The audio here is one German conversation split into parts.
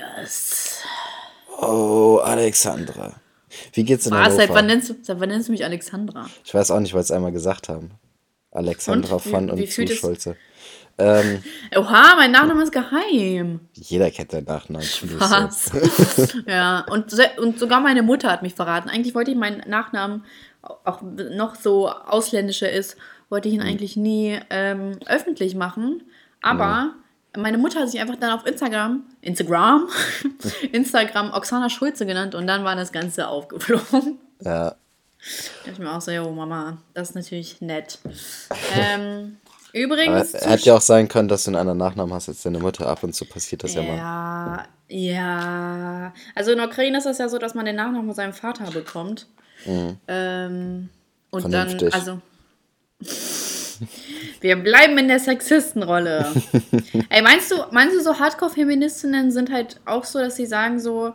Elias. Oh, Alexandra. Wie geht's in Was? Seit wann, nennst du, seit wann nennst du mich Alexandra? Ich weiß auch nicht, weil es einmal gesagt haben. Alexandra Und? Wie- von und wie zu fühlt es- Schulze. Ähm, Oha, mein Nachname ist geheim. jeder kennt deinen Nachnamen. Was? ja, und, und sogar meine Mutter hat mich verraten. Eigentlich wollte ich meinen Nachnamen, auch noch so ausländischer ist, wollte ich ihn eigentlich nie ähm, öffentlich machen. Aber meine Mutter hat sich einfach dann auf Instagram, Instagram, Instagram Oksana Schulze genannt und dann war das Ganze aufgeflogen. Ja, Da ich mir auch so, jo, Mama, das ist natürlich nett. Ähm, aber übrigens. hätte ja auch sein können, dass du einen anderen Nachnamen hast als deine Mutter. Ab und zu passiert das ja, mal. Ja, ja. Also in der Ukraine ist es ja so, dass man den Nachnamen von seinem Vater bekommt. Ähm, und Vernünftig. dann, also. Wir bleiben in der Sexistenrolle. Ey, meinst du, meinst du so Hardcore-Feministinnen sind halt auch so, dass sie sagen so,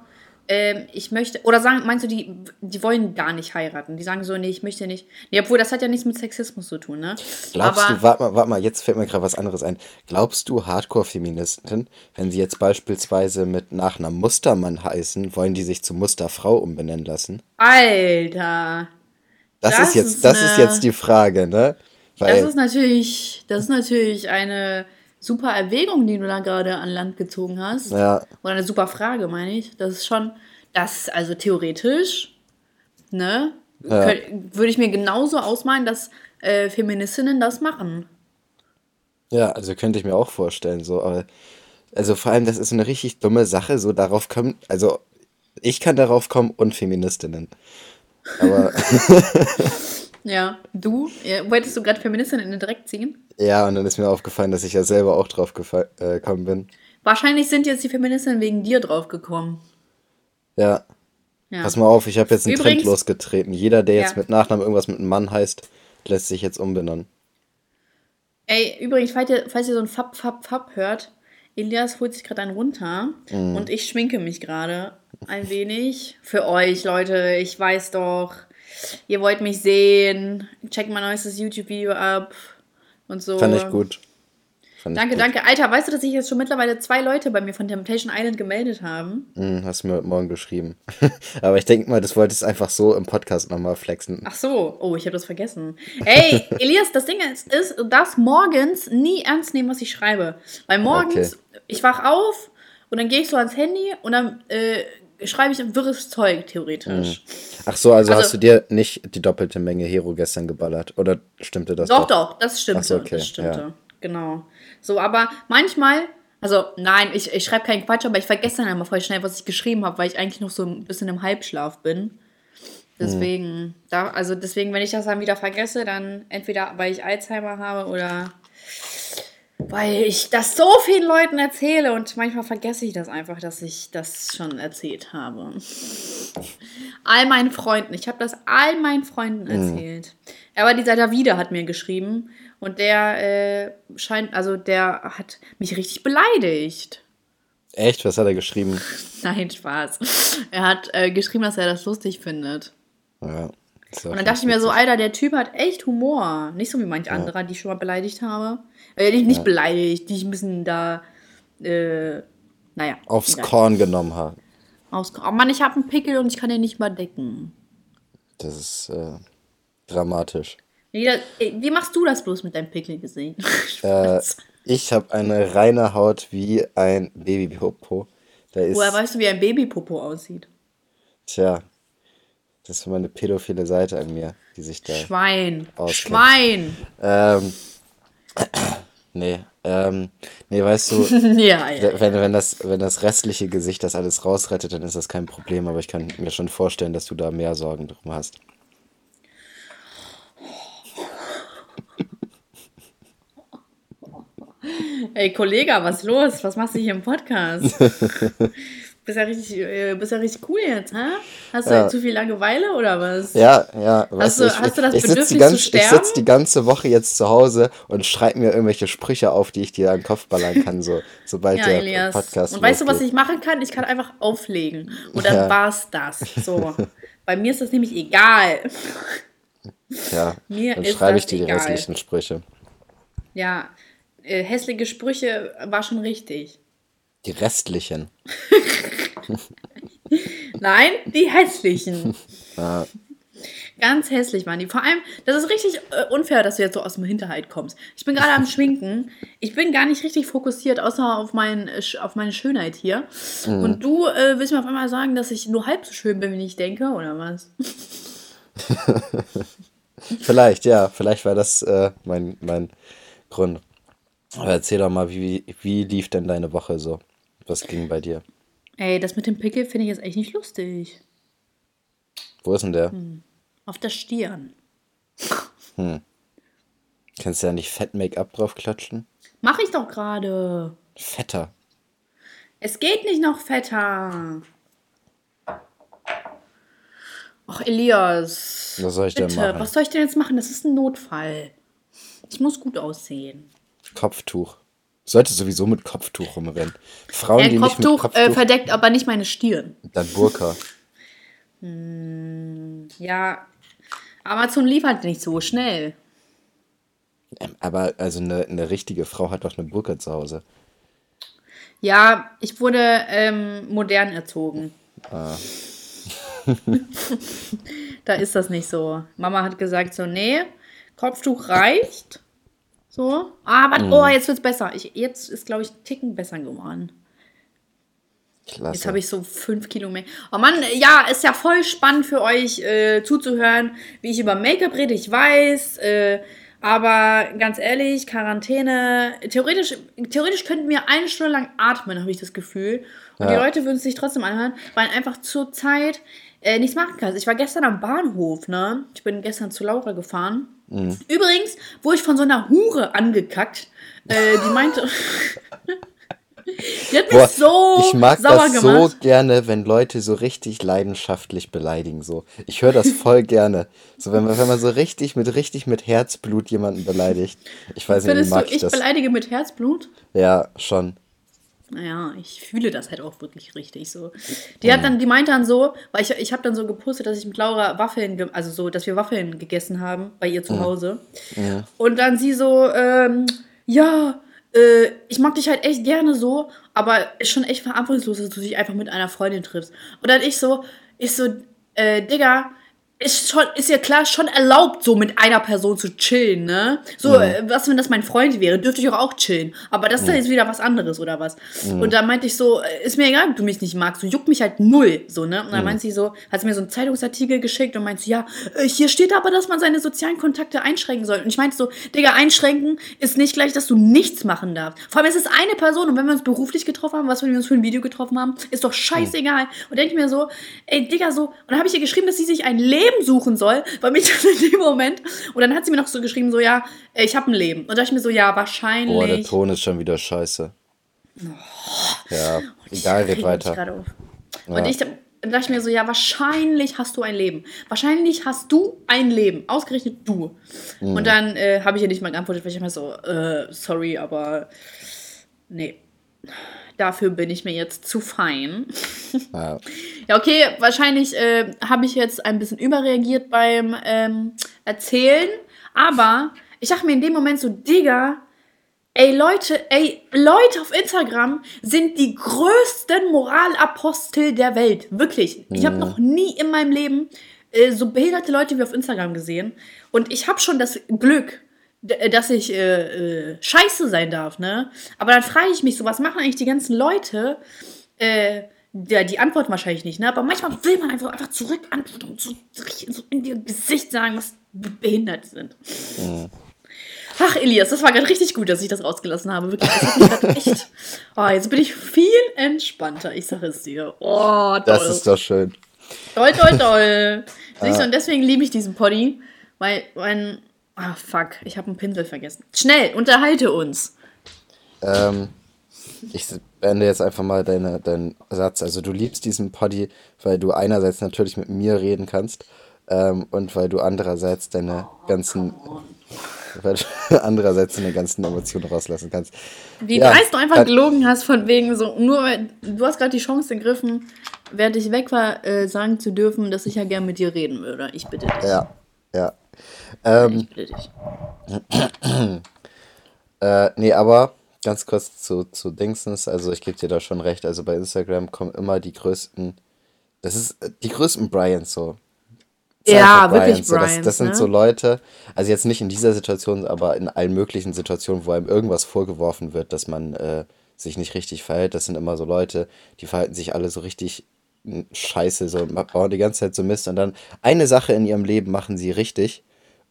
ähm, ich möchte, oder sagen, meinst du, die, die wollen gar nicht heiraten? Die sagen so, nee, ich möchte nicht. Nee, obwohl, das hat ja nichts mit Sexismus zu tun, ne? Glaubst Aber, du, warte mal, warte mal, jetzt fällt mir gerade was anderes ein. Glaubst du, Hardcore-Feministinnen, wenn sie jetzt beispielsweise mit Nachnamen Mustermann heißen, wollen die sich zu Musterfrau umbenennen lassen? Alter. Das, Das ist jetzt, ist das ist jetzt die Frage, ne? Das ist natürlich, das ist natürlich eine super Erwägung, die du da gerade an Land gezogen hast. ja, Oder eine super Frage, meine ich. Das ist schon, das, also theoretisch, ne, Ja. könnt- würde ich mir genauso ausmalen, dass äh, Feministinnen das machen. ja, also könnte ich mir auch vorstellen, so, aber, also vor allem, das ist eine richtig dumme Sache, so darauf kommen, also, ich kann darauf kommen und Feministinnen. Aber, Ja, du? Ja, wolltest du gerade Feministinnen in den Dreck ziehen? ja, und dann ist mir aufgefallen, dass ich ja selber auch drauf äh, gekommen bin. Wahrscheinlich sind jetzt die Feministinnen wegen dir draufgekommen. Ja, Ja. pass mal auf, ich habe jetzt einen Trend Übrigens- losgetreten. Jeder, der jetzt Ja. mit Nachnamen irgendwas mit einem Mann heißt, lässt sich jetzt umbenennen. Ey, übrigens, falls ihr, falls ihr so ein Fab, Fab, Fab hört, Elias holt sich gerade einen runter Mhm. und ich schminke mich gerade ein wenig. Für euch, Leute, ich weiß doch, ihr wollt mich sehen. Checkt mein neuestes YouTube-Video ab und so. Fand ich gut. Fand ich Danke, gut. danke. Alter, weißt du, dass sich jetzt schon mittlerweile zwei Leute bei mir von Temptation Island gemeldet haben? Hm, hast du mir heute Morgen geschrieben. Aber ich denke mal, das wolltest du einfach so im Podcast nochmal flexen. Ach so, oh, ich habe das vergessen. Ey, Elias, das Ding ist, ist, darfst morgens nie ernst nehmen, was ich schreibe. Weil morgens, ich wach auf und dann gehe ich so ans Handy und dann äh, schreibe ich wirres Zeug, theoretisch. Ach so, also, Also- hast du dir nicht die doppelte Menge Hero gestern geballert? Oder stimmte das Doch, doch, das stimmte. Ach so, okay, das stimmte. ja. Genau. So, aber manchmal, also nein, ich, ich schreibe keinen Quatsch, aber ich vergesse dann immer voll schnell, was ich geschrieben habe, weil ich eigentlich noch so ein bisschen im Halbschlaf bin. Deswegen, da, also deswegen, wenn ich das dann wieder vergesse, dann entweder weil ich Alzheimer habe oder weil ich das so vielen Leuten erzähle und manchmal vergesse ich das einfach, dass ich das schon erzählt habe. All meinen Freunden, ich habe das all meinen Freunden erzählt. Aber dieser Davide hat mir geschrieben und der äh, scheint, also der hat mich richtig beleidigt. Echt? Was hat er geschrieben? Nein, Spaß. Er hat äh, geschrieben, dass er das lustig findet. Ja. ja Und dann dachte ich mir so. Alter, der Typ hat echt Humor. Nicht so wie manch anderer, die ich schon mal beleidigt habe. Äh, nicht, nicht beleidigt, die ich ein bisschen da, äh, naja. Aufs egal. Korn genommen hat. Aus oh Mann, ich habe einen Pickel und ich kann den nicht mal decken. Das ist äh, dramatisch. Wie machst du das bloß mit deinem Pickel gesehen? Äh, ich habe eine reine Haut wie ein Babypopo. Da ist, Woher weißt du, wie ein Babypopo aussieht? tja, das ist meine pädophile Seite an mir, die sich da. Schwein. Auskennt. Schwein. Ähm, nee, ähm, nee, weißt du, ja, ja. wenn, wenn, das, wenn das restliche Gesicht das alles rausrettet, dann ist das kein Problem, aber ich kann mir schon vorstellen, dass du da mehr Sorgen drum hast. Ey, Kollege, was ist los? Was machst du hier im Podcast? bist ja richtig, äh, bist ja richtig cool jetzt, hä? Hast du Ja. zu viel Langeweile oder was? Ja, ja. Weißt du- ich, hast du das ich Bedürfnis ganze, zu Ich sterben? sitze die ganze Woche jetzt zu Hause und schreibe mir irgendwelche Sprüche auf, die ich dir an den Kopf ballern kann, so, sobald Ja, der Elias. Podcast Und weißt du, was ich machen kann? Ich kann einfach auflegen. Und dann Ja. war's das. So. Bei mir ist das nämlich egal. Ja, Mir dann schreibe ich dir die egal. restlichen Sprüche. Ja, äh, hässliche Sprüche war schon richtig. Die restlichen. Nein, die hässlichen. Ja. Ganz hässlich waren die. Vor allem, das ist richtig äh, unfair, dass du jetzt so aus dem Hinterhalt kommst. Ich bin gerade am Schminken. Ich bin gar nicht richtig fokussiert, außer auf, mein, auf meine Schönheit hier. Mhm. Und du äh, willst mir auf einmal sagen, dass ich nur halb so schön bin, wie ich denke, oder was? vielleicht, ja. Vielleicht war das äh, mein, mein Grund. Aber erzähl doch mal, wie, wie lief denn deine Woche so? Was ging bei dir? Ey, das mit dem Pickel finde ich jetzt echt nicht lustig. Wo ist denn der? Hm. Auf der Stirn. Hm. Kannst du ja nicht Fett-Make-up draufklatschen? Mach ich doch gerade. Fetter. Es geht nicht noch fetter. Ach, Elias. Was soll ich bitte, denn machen? Was soll ich denn jetzt machen? Das ist ein Notfall. Ich muss gut aussehen. Kopftuch. Sollte sowieso mit Kopftuch rumrennen. Frauen, äh, die Kopftuch, nicht mit Kopftuch äh, verdeckt aber nicht meine Stirn. Dann Burka. hm, ja, Amazon liefert nicht so schnell. Ähm, aber also eine, eine richtige Frau hat doch eine Burka zu Hause. Ja, ich wurde ähm, modern erzogen. Ah. da ist das nicht so. Mama hat gesagt so, nee, Kopftuch reicht. So. Ah, warte, mm. oh, jetzt wird's besser. Ich, jetzt ist, glaube ich, Ticken besser geworden. Klasse. Jetzt habe ich so fünf Kilo mehr. Oh Mann, ja, ist ja voll spannend für euch äh, zuzuhören, wie ich über Make-up rede. Ich weiß, äh, aber ganz ehrlich, Quarantäne, theoretisch, theoretisch könnten wir eine Stunde lang atmen, habe ich das Gefühl. Und ja. die Leute würden es sich trotzdem anhören, weil einfach zur Zeit äh, nichts machen kannst. Ich war gestern am Bahnhof, ne? Ich bin gestern zu Laura gefahren. Mhm. Übrigens wurde ich von so einer Hure angekackt. Äh, die meinte. Die hat mich Boah, so ich mag sauer das gemacht. so gerne, wenn Leute so richtig leidenschaftlich beleidigen. So, ich höre das voll gerne. So, wenn man, wenn man so richtig mit richtig mit Herzblut jemanden beleidigt. Ich weiß nicht, wie mag du, ich das. beleidige mit Herzblut? Ja, schon. Naja, ich fühle das halt auch wirklich richtig so. Die hat dann, die meint dann so, weil ich, ich habe dann so gepostet, dass ich mit Laura Waffeln, also so, dass wir Waffeln gegessen haben bei ihr zu Hause. Ja. Und dann sie so, ähm, ja, äh, ich mag dich halt echt gerne so, aber ist schon echt verantwortungslos, dass du dich einfach mit einer Freundin triffst. Und dann ich so, ich so, äh, Digga, ist schon, ist ja klar schon erlaubt, so mit einer Person zu chillen, ne? So, ja. äh, was, wenn das mein Freund wäre, dürfte ich auch auch chillen. Aber das ja. ist wieder was anderes, oder was? Ja. Und da meinte ich so, äh, ist mir egal, ob du mich nicht magst, du juckt mich halt null, so, ne? Und dann meint sie so, hat sie mir so einen Zeitungsartikel geschickt und meint sie, ja, äh, hier steht aber, dass man seine sozialen Kontakte einschränken soll. Und ich meinte so, Digga, einschränken ist nicht gleich, dass du nichts machen darfst. Vor allem, es ist eine Person und wenn wir uns beruflich getroffen haben, was wir uns für ein Video getroffen haben, ist doch scheißegal. Und denke ich mir so, ey, Digga, so, und dann habe ich ihr geschrieben, dass sie sich ein Leben suchen soll, weil mich das in dem Moment. Und dann hat sie mir noch so geschrieben, so, ja, äh, ich habe ein Leben. Und da dachte ich mir so, ja, wahrscheinlich. Boah, der Ton ist schon wieder scheiße. Oh. Ja, egal, geht weiter. Und ja. ich dann dachte ich mir so, ja, wahrscheinlich hast du ein Leben. Wahrscheinlich hast du ein Leben. Ausgerechnet du. Mhm. Und dann äh, habe ich ihr nicht mal geantwortet, weil ich mir so, äh, sorry, aber nee dafür bin ich mir jetzt zu fein. Ja, ja okay, wahrscheinlich äh, habe ich jetzt ein bisschen überreagiert beim ähm, Erzählen, aber ich dachte mir in dem Moment so, Digga, ey Leute, ey, Leute auf Instagram sind die größten Moralapostel der Welt. Wirklich. Ich habe noch nie in meinem Leben äh, so behinderte Leute wie auf Instagram gesehen. Und ich habe schon das Glück, dass ich äh, äh, scheiße sein darf, ne? Aber dann frage ich mich so, was machen eigentlich die ganzen Leute? Äh, der, die antworten wahrscheinlich nicht, ne? Aber manchmal will man einfach, einfach zurück antworten und so, so in ihr Gesicht sagen, was behindert sind. Mhm. Ach, Elias, das war gerade richtig gut, dass ich das rausgelassen habe. Wirklich, das hat echt. Oh, jetzt bin ich viel entspannter, ich sage es dir. Oh, toll. Das ist doch schön. Toll, toll, toll. Siehst du, und deswegen liebe ich diesen Poddy, weil mein Ah, fuck, ich habe einen Pinsel vergessen. Schnell, unterhalte uns. Ähm, ich beende jetzt einfach mal deine, deinen Satz. Also du liebst diesen Poddy, weil du einerseits natürlich mit mir reden kannst ähm, und weil du andererseits deine ganzen weil du andererseits deine ganzen Emotionen rauslassen kannst. Wie ja, dreist du einfach gelogen hast, von wegen so, nur weil du hast gerade die Chance ergriffen, während ich weg war, äh, sagen zu dürfen, dass ich ja gern mit dir reden würde. Ich bitte dich. Ja, ja. Ähm, äh, nee, aber ganz kurz zu, zu Dingsens, also ich gebe dir da schon recht, also bei Instagram kommen immer die größten, das ist äh, die größten Bryans so. Ja, Cypher wirklich so, das, Bryans, das sind ne? so Leute, also jetzt nicht in dieser Situation, aber in allen möglichen Situationen, wo einem irgendwas vorgeworfen wird, dass man äh, sich nicht richtig verhält, das sind immer so Leute, die verhalten sich alle so richtig scheiße, so bauen die ganze Zeit so Mist und dann eine Sache in ihrem Leben machen sie richtig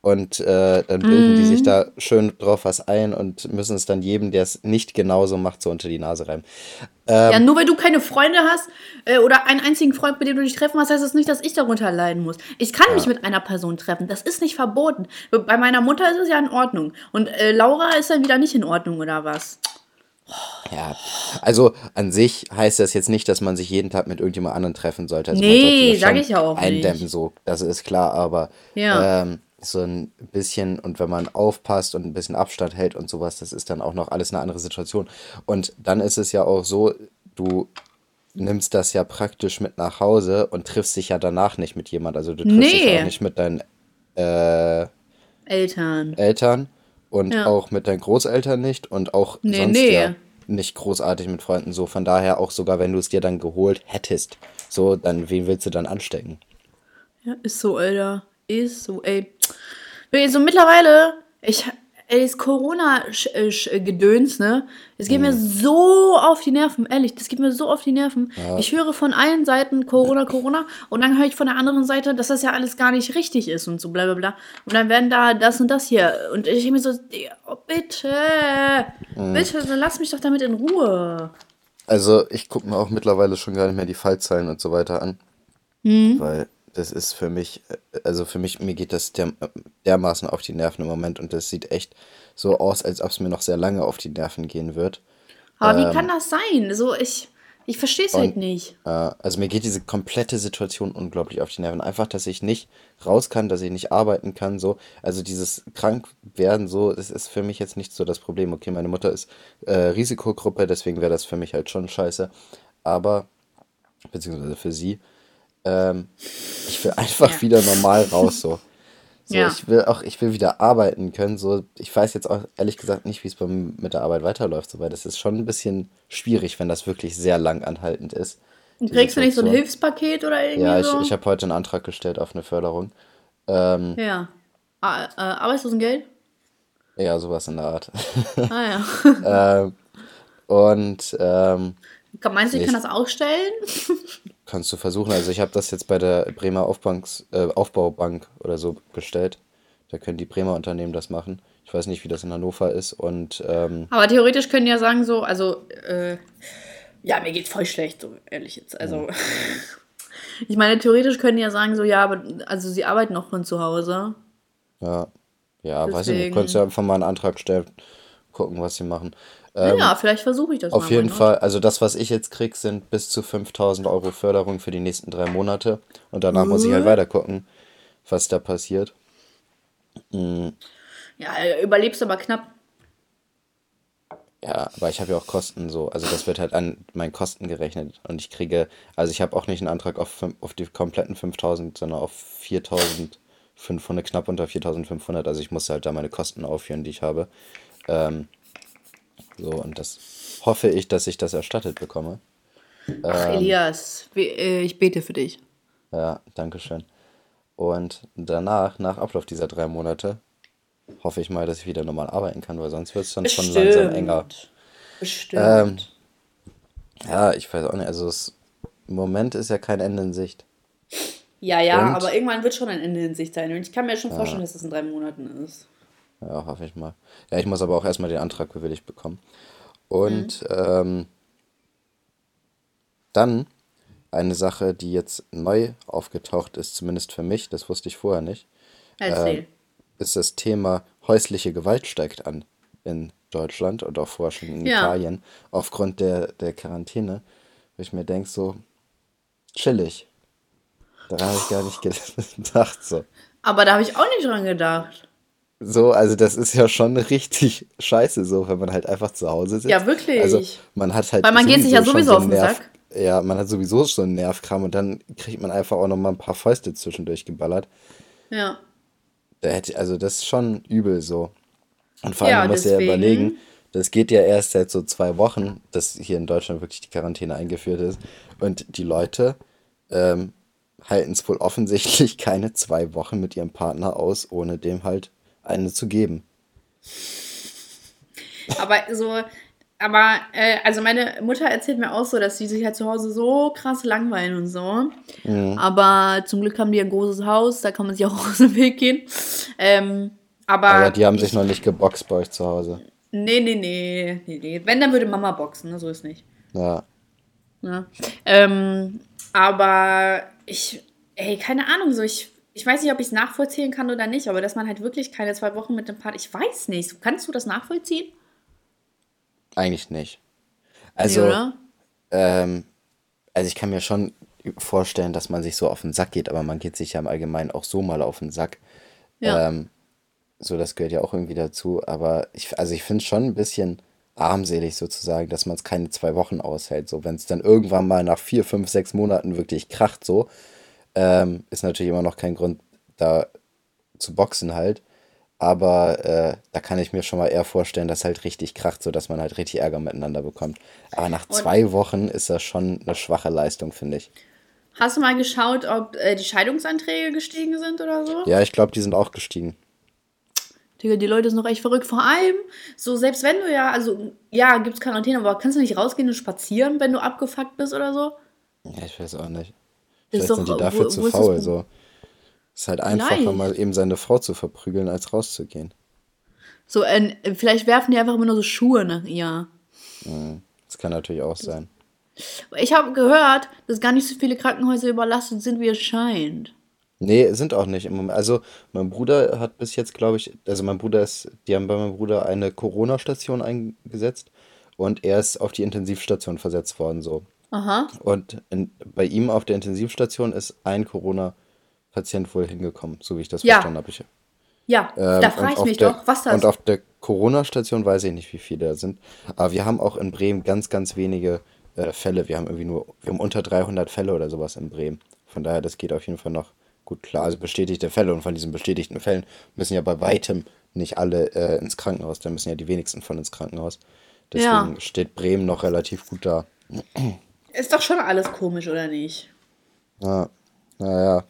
und äh, dann bilden die sich Mhm. da schön drauf was ein und müssen es dann jedem, der es nicht genauso macht, so unter die Nase reiben. Ja, Ähm, nur weil du keine Freunde hast äh, oder einen einzigen Freund, mit dem du dich treffen hast, heißt das nicht, dass ich darunter leiden muss. Ich kann mich ja, mit einer Person treffen. Das ist nicht verboten. Bei meiner Mutter ist es ja in Ordnung. Und äh, Laura ist dann wieder nicht in Ordnung, oder was? Ja, also an sich heißt das jetzt nicht, dass man sich jeden Tag mit irgendjemand anderen treffen sollte. Also Nee, schon ich ja auch eindämmen, nicht. so, das ist klar, aber Ja. ähm, so ein bisschen und wenn man aufpasst und ein bisschen Abstand hält und sowas, das ist dann auch noch alles eine andere Situation. Und dann ist es ja auch so, du nimmst das ja praktisch mit nach Hause und triffst dich ja danach nicht mit jemand. Also du triffst dich ja auch Nee, nicht mit deinen äh, Eltern. Eltern und Ja. auch mit deinen Großeltern nicht und auch Nee, sonst ja nee. nicht großartig mit Freunden. So, von daher auch sogar, wenn du es dir dann geholt hättest, so, dann wen willst du dann anstecken? Ja, ist so, Alter. Ist so, ey. Ey, So mittlerweile, ich, ey, das Corona-Gedöns, ne? Es geht mir Mhm. so auf die Nerven, ehrlich, das geht mir so auf die Nerven. Ja, Ich höre von allen Seiten Corona, Corona und dann höre ich von der anderen Seite, dass das ja alles gar nicht richtig ist und so bla bla bla. Und dann werden da das und das hier. Und ich denke mir so, oh, bitte, mhm. bitte, dann lass mich doch damit in Ruhe. Also ich gucke mir auch mittlerweile schon gar nicht mehr die Fallzahlen und so weiter an, Hm? weil das ist für mich, äh, also für mich, mir geht das der, dermaßen auf die Nerven im Moment und das sieht echt so aus, als ob es mir noch sehr lange auf die Nerven gehen wird. Aber wie kann Ähm, das sein? So, ich, ich verstehe es halt nicht. äh, also mir geht diese komplette Situation unglaublich auf die Nerven. Einfach, dass ich nicht raus kann, dass ich nicht arbeiten kann, so. Also dieses Krankwerden, so, das ist für mich jetzt nicht so das Problem. Okay, meine Mutter ist äh, Risikogruppe, deswegen wäre das für mich halt schon scheiße. Aber, beziehungsweise für sie, ähm, ich will einfach Ja. wieder normal raus, so. So, Ja. ich will auch, ich will wieder arbeiten können. So, ich weiß jetzt auch ehrlich gesagt nicht, wie es mit der Arbeit weiterläuft, so, weil das ist schon ein bisschen schwierig, wenn das wirklich sehr lang anhaltend ist, Und kriegst du nicht so ein. Hilfspaket oder Ja, irgendwie ich, so? ich habe heute einen Antrag gestellt auf eine Förderung. Ähm, Ja. Ah, äh, Arbeitslosengeld? ja, sowas in der Art. Ah ja. ähm, und ähm, Kann- Meinst du, ich kann ich, das ausstellen? kannst du versuchen. Also ich habe das jetzt bei der Bremer Aufbanks, äh, Aufbaubank oder so bestellt. Da können die Bremer Unternehmen das machen. Ich weiß nicht, wie das in Hannover ist. Und ähm, Aber theoretisch können die ja sagen so, also, äh, ja, mir geht's voll schlecht, so ehrlich jetzt. Also, ich meine, theoretisch können die ja sagen so, ja, aber, also sie arbeiten noch von zu Hause. ja, ja, weiß ich nicht. Könntest du Deswegen, einfach mal einen Antrag stellen, gucken, was sie machen. Ähm, naja, vielleicht versuche ich das auf mal, jeden? Fall, also das, was ich jetzt krieg, sind bis zu 5000 Euro Förderung für die nächsten drei Monate. Und danach muss ich halt Äh? weiter gucken, was da passiert. Mm, Ja, überlebst aber knapp. Ja, aber ich habe ja auch Kosten so. Also das wird halt an meinen Kosten gerechnet. Und ich kriege, also ich habe auch nicht einen Antrag auf, auf die kompletten 5000, sondern auf 4500, knapp unter 4500. Also ich muss halt da meine Kosten aufführen, die ich habe. Ähm, so, und das hoffe ich, dass ich das erstattet bekomme. Ach, Ähm, Elias, äh, ich bete für dich. ja, danke schön. Und danach, nach Ablauf dieser drei Monate, hoffe ich mal, dass ich wieder normal arbeiten kann, weil sonst wird es dann schon langsam enger. Bestimmt. Ähm, ja, ich weiß auch nicht. Also es, im Moment ist ja kein Ende in Sicht. Ja, ja, Und, aber irgendwann wird schon ein Ende in Sicht sein. Und ich kann mir schon vorstellen, ja, dass das in drei Monaten ist. Ja, hoffe ich mal. Ja, ich muss aber auch erstmal den Antrag bewilligt bekommen. Mhm. Und ähm, dann eine Sache, die jetzt neu aufgetaucht ist, zumindest für mich, das wusste ich vorher nicht, Erzähl. ist das Thema häusliche Gewalt steigt an in Deutschland und auch vorher schon in Ja. Italien aufgrund der, der Quarantäne, wo ich mir denke, so chillig. Daran habe ich gar nicht gedacht, so. Aber da habe ich auch nicht dran gedacht. So, also das ist ja schon richtig scheiße, so, wenn man halt einfach zu Hause Ja, sitzt. Also wirklich. man hat halt Weil man geht sich ja sowieso so auf den Nerv, Sack. ja, man hat sowieso schon einen Nervkram und dann kriegt man einfach auch noch mal ein paar Fäuste zwischendurch geballert. Ja. Da hätte, also das ist schon übel so. Und vor allem, Ja, musst dir ja überlegen, das geht ja erst seit so zwei Wochen, dass hier in Deutschland wirklich die Quarantäne eingeführt ist. Und die Leute ähm, halten es wohl offensichtlich keine zwei Wochen mit ihrem Partner aus, ohne dem halt eine zu geben. Aber so, aber, äh, also meine Mutter erzählt mir auch so, dass sie sich halt zu Hause so krass langweilen und so. Mhm. Aber zum Glück haben die ein großes Haus, da kann man sich auch aus dem Weg gehen. Ähm, aber, aber die haben sich noch nicht geboxt bei euch zu Hause. Nee, nee, nee, nee, nee. Wenn, dann würde Mama boxen, ne? so ist nicht. Ja. ja. Ähm, aber ich, ey, keine Ahnung, so ich, ich weiß nicht, ob ich es nachvollziehen kann oder nicht, aber dass man halt wirklich keine zwei Wochen mit dem Partner, ich weiß nicht, kannst du das nachvollziehen? Eigentlich nicht. Also, nee, ähm, also ich kann mir schon vorstellen, dass man sich so auf den Sack geht, aber man geht sich ja im Allgemeinen auch so mal auf den Sack. Ja. Ähm, so, das gehört ja auch irgendwie dazu. Aber ich, also ich finde es schon ein bisschen armselig sozusagen, dass man es keine zwei Wochen aushält. So, wenn es dann irgendwann mal nach vier, fünf, sechs Monaten wirklich kracht, so, ähm, ist natürlich immer noch kein Grund, da zu boxen halt. Aber äh, da kann ich mir schon mal eher vorstellen, dass halt richtig kracht, sodass man halt richtig Ärger miteinander bekommt. Aber nach Und zwei Wochen ist das schon eine schwache Leistung, finde ich. Hast du mal geschaut, ob äh, die Scheidungsanträge gestiegen sind oder so? Ja, ich glaube, die sind auch gestiegen. Digga, die Leute sind noch echt verrückt. Vor allem, so selbst wenn du ja, also ja, gibt es Quarantäne, aber kannst du nicht rausgehen und spazieren, wenn du abgefuckt bist oder so? Ja, ich weiß auch nicht. Vielleicht sind die dafür wo, zu wo faul. Ist so. Ist halt einfacher, Nein. mal eben seine Frau zu verprügeln, als rauszugehen. So, äh, vielleicht werfen die einfach immer nur so Schuhe nach ihr. Mhm. Das kann natürlich auch sein. Ich habe gehört, dass gar nicht so viele Krankenhäuser überlastet sind, wie es scheint. Nee, sind auch nicht im Moment. Also, mein Bruder hat bis jetzt, glaube ich, also mein Bruder ist, die haben bei meinem Bruder eine Corona-Station eingesetzt und er ist auf die Intensivstation versetzt worden, so. Aha. Und in, bei ihm auf der Intensivstation ist ein Corona-Patient wohl hingekommen, so wie ich das ja. verstanden habe. Ich, ja, ähm, da frage ich mich der, doch, was das Und auf der Corona-Station weiß ich nicht, wie viele da sind. Aber wir haben auch in Bremen ganz, ganz wenige äh, Fälle. Wir haben irgendwie nur, wir haben unter 300 Fälle oder sowas in Bremen. Von daher, das geht auf jeden Fall noch Gut, klar, also bestätigte Fälle und von diesen bestätigten Fällen müssen ja bei weitem nicht alle äh, ins Krankenhaus, da müssen ja die wenigsten von ins Krankenhaus. Deswegen ja. steht Bremen noch relativ gut da. Ist doch schon alles komisch, oder nicht? Ja, naja.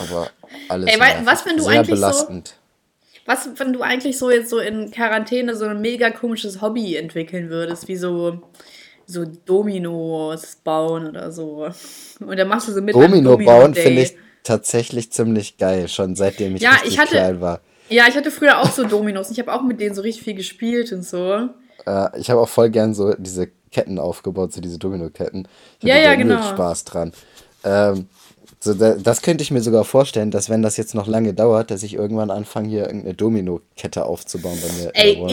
Aber alles Ey, weil, was, wenn du sehr eigentlich belastend. So, was, wenn du eigentlich so jetzt so in Quarantäne so ein mega komisches Hobby entwickeln würdest, wie so so Dominos bauen oder so. Und dann machst du so mit Domino, Domino bauen finde ich tatsächlich ziemlich geil, schon seitdem ich ja, ich hatte, klein war. Ja, ich hatte früher auch so Dominos. Ich habe auch mit denen so richtig viel gespielt und so. Äh, ich habe auch voll gern so diese Ketten aufgebaut, so diese Domino-Ketten. Ja, ja, genau. Spaß dran. Ähm, so, das könnte ich mir sogar vorstellen, dass wenn das jetzt noch lange dauert, dass ich irgendwann anfange, hier irgendeine Domino-Kette aufzubauen bei mir. Ey, irgendwie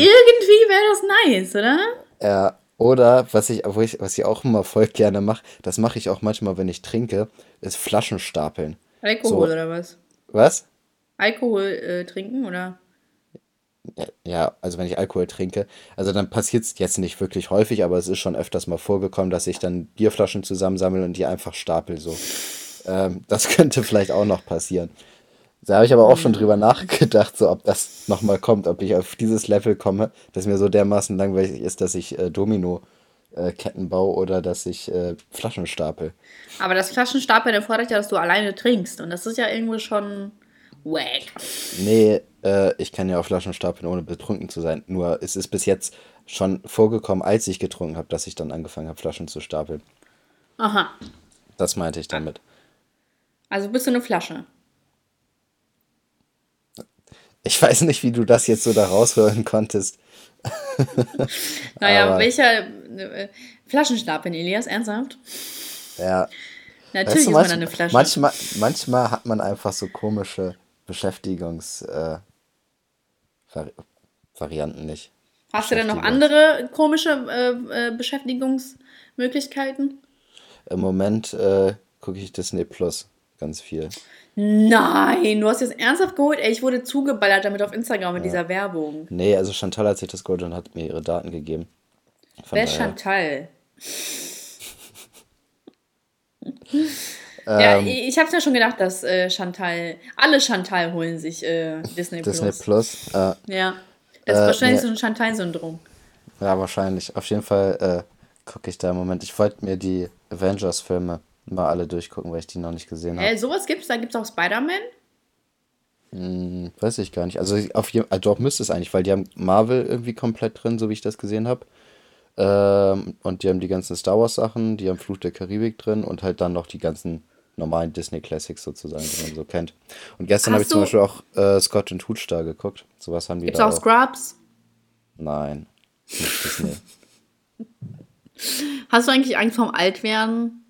wäre das nice, oder? Ja, oder was ich, wo ich, was ich auch immer voll gerne mache, das mache ich auch manchmal, wenn ich trinke, ist Flaschen stapeln. Alkohol so. oder was? Was? Alkohol äh, trinken oder? Ja, also wenn ich Alkohol trinke, also dann passiert es jetzt nicht wirklich häufig, aber es ist schon öfters mal vorgekommen, dass ich dann Bierflaschen zusammensammle und die einfach stapel so. Ähm, das könnte vielleicht auch noch passieren. Da habe ich aber auch schon drüber nachgedacht, so ob das nochmal kommt, ob ich auf dieses Level komme, das mir so dermaßen langweilig ist, dass ich äh, Domino-Ketten äh, baue oder dass ich äh, Flaschen stapel. Aber das Flaschenstapeln erfordert ja, dass du alleine trinkst und das ist ja irgendwo schon wack. Nee, äh, ich kann ja auch Flaschen stapeln, ohne betrunken zu sein. Nur es ist bis jetzt schon vorgekommen, als ich getrunken habe, dass ich dann angefangen habe, Flaschen zu stapeln. Aha. Das meinte ich damit. Also bist du eine Flasche? Ich weiß nicht, wie du das jetzt so da raushören konntest. naja, Aber, welcher äh, Flaschenstapel, Elias, ernsthaft? Ja. Natürlich weißt du, ist man eine Flasche. Manchmal, manchmal hat man einfach so komische Beschäftigungs-Varianten äh, nicht. Hast du denn noch andere komische äh, äh, Beschäftigungsmöglichkeiten? Im Moment äh, gucke ich Disney Plus ganz viel. Nein, du hast jetzt ernsthaft geholt? Ey, ich wurde zugeballert damit auf Instagram mit ja. dieser Werbung. Nee, also Chantal hat sich das geholt und hat mir ihre Daten gegeben. Von Wer ist Chantal? ja, ähm, ich hab's ja schon gedacht, dass äh, Chantal, alle Chantal holen sich äh, Disney Plus. Disney Plus, äh, Ja. Das ist Äh, wahrscheinlich nee. so ein Chantal-Syndrom. Ja, wahrscheinlich. Auf jeden Fall äh, gucke ich da im Moment. Ich wollte mir die Avengers-Filme mal alle durchgucken, weil ich die noch nicht gesehen habe. Äh, sowas gibt's, da gibt's auch Spider-Man. Hm, weiß ich gar nicht. Also auf jeden also doch müsste es eigentlich, weil die haben Marvel irgendwie komplett drin, so wie ich das gesehen habe. Ähm, und die haben die ganzen Star Wars Sachen, die haben Fluch der Karibik drin und halt dann noch die ganzen normalen Disney Classics sozusagen, die man so kennt. Und gestern habe ich zum Beispiel auch äh, Scott und Hooch da geguckt. Sowas haben die Gibt's da auch Scrubs. Nein. Nicht Disney. Hast du eigentlich Angst vorm Altwerden?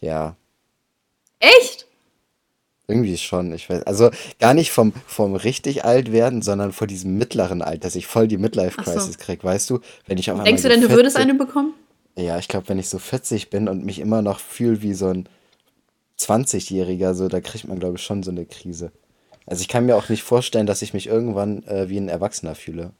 Ja. Echt? Irgendwie schon, ich weiß. Also gar nicht vom, vom richtig alt werden, sondern vor diesem mittleren Alter, dass ich voll die Midlife Ach so. Crisis krieg, weißt du? Wenn ich auf Denkst du denn, so du würdest 40 eine bekommen? Ja, ich glaube, wenn ich so 40 bin und mich immer noch fühle wie so ein 20-Jähriger, so, da kriegt man, glaube ich, schon so eine Krise. Also ich kann mir auch nicht vorstellen, dass ich mich irgendwann äh, wie ein Erwachsener fühle.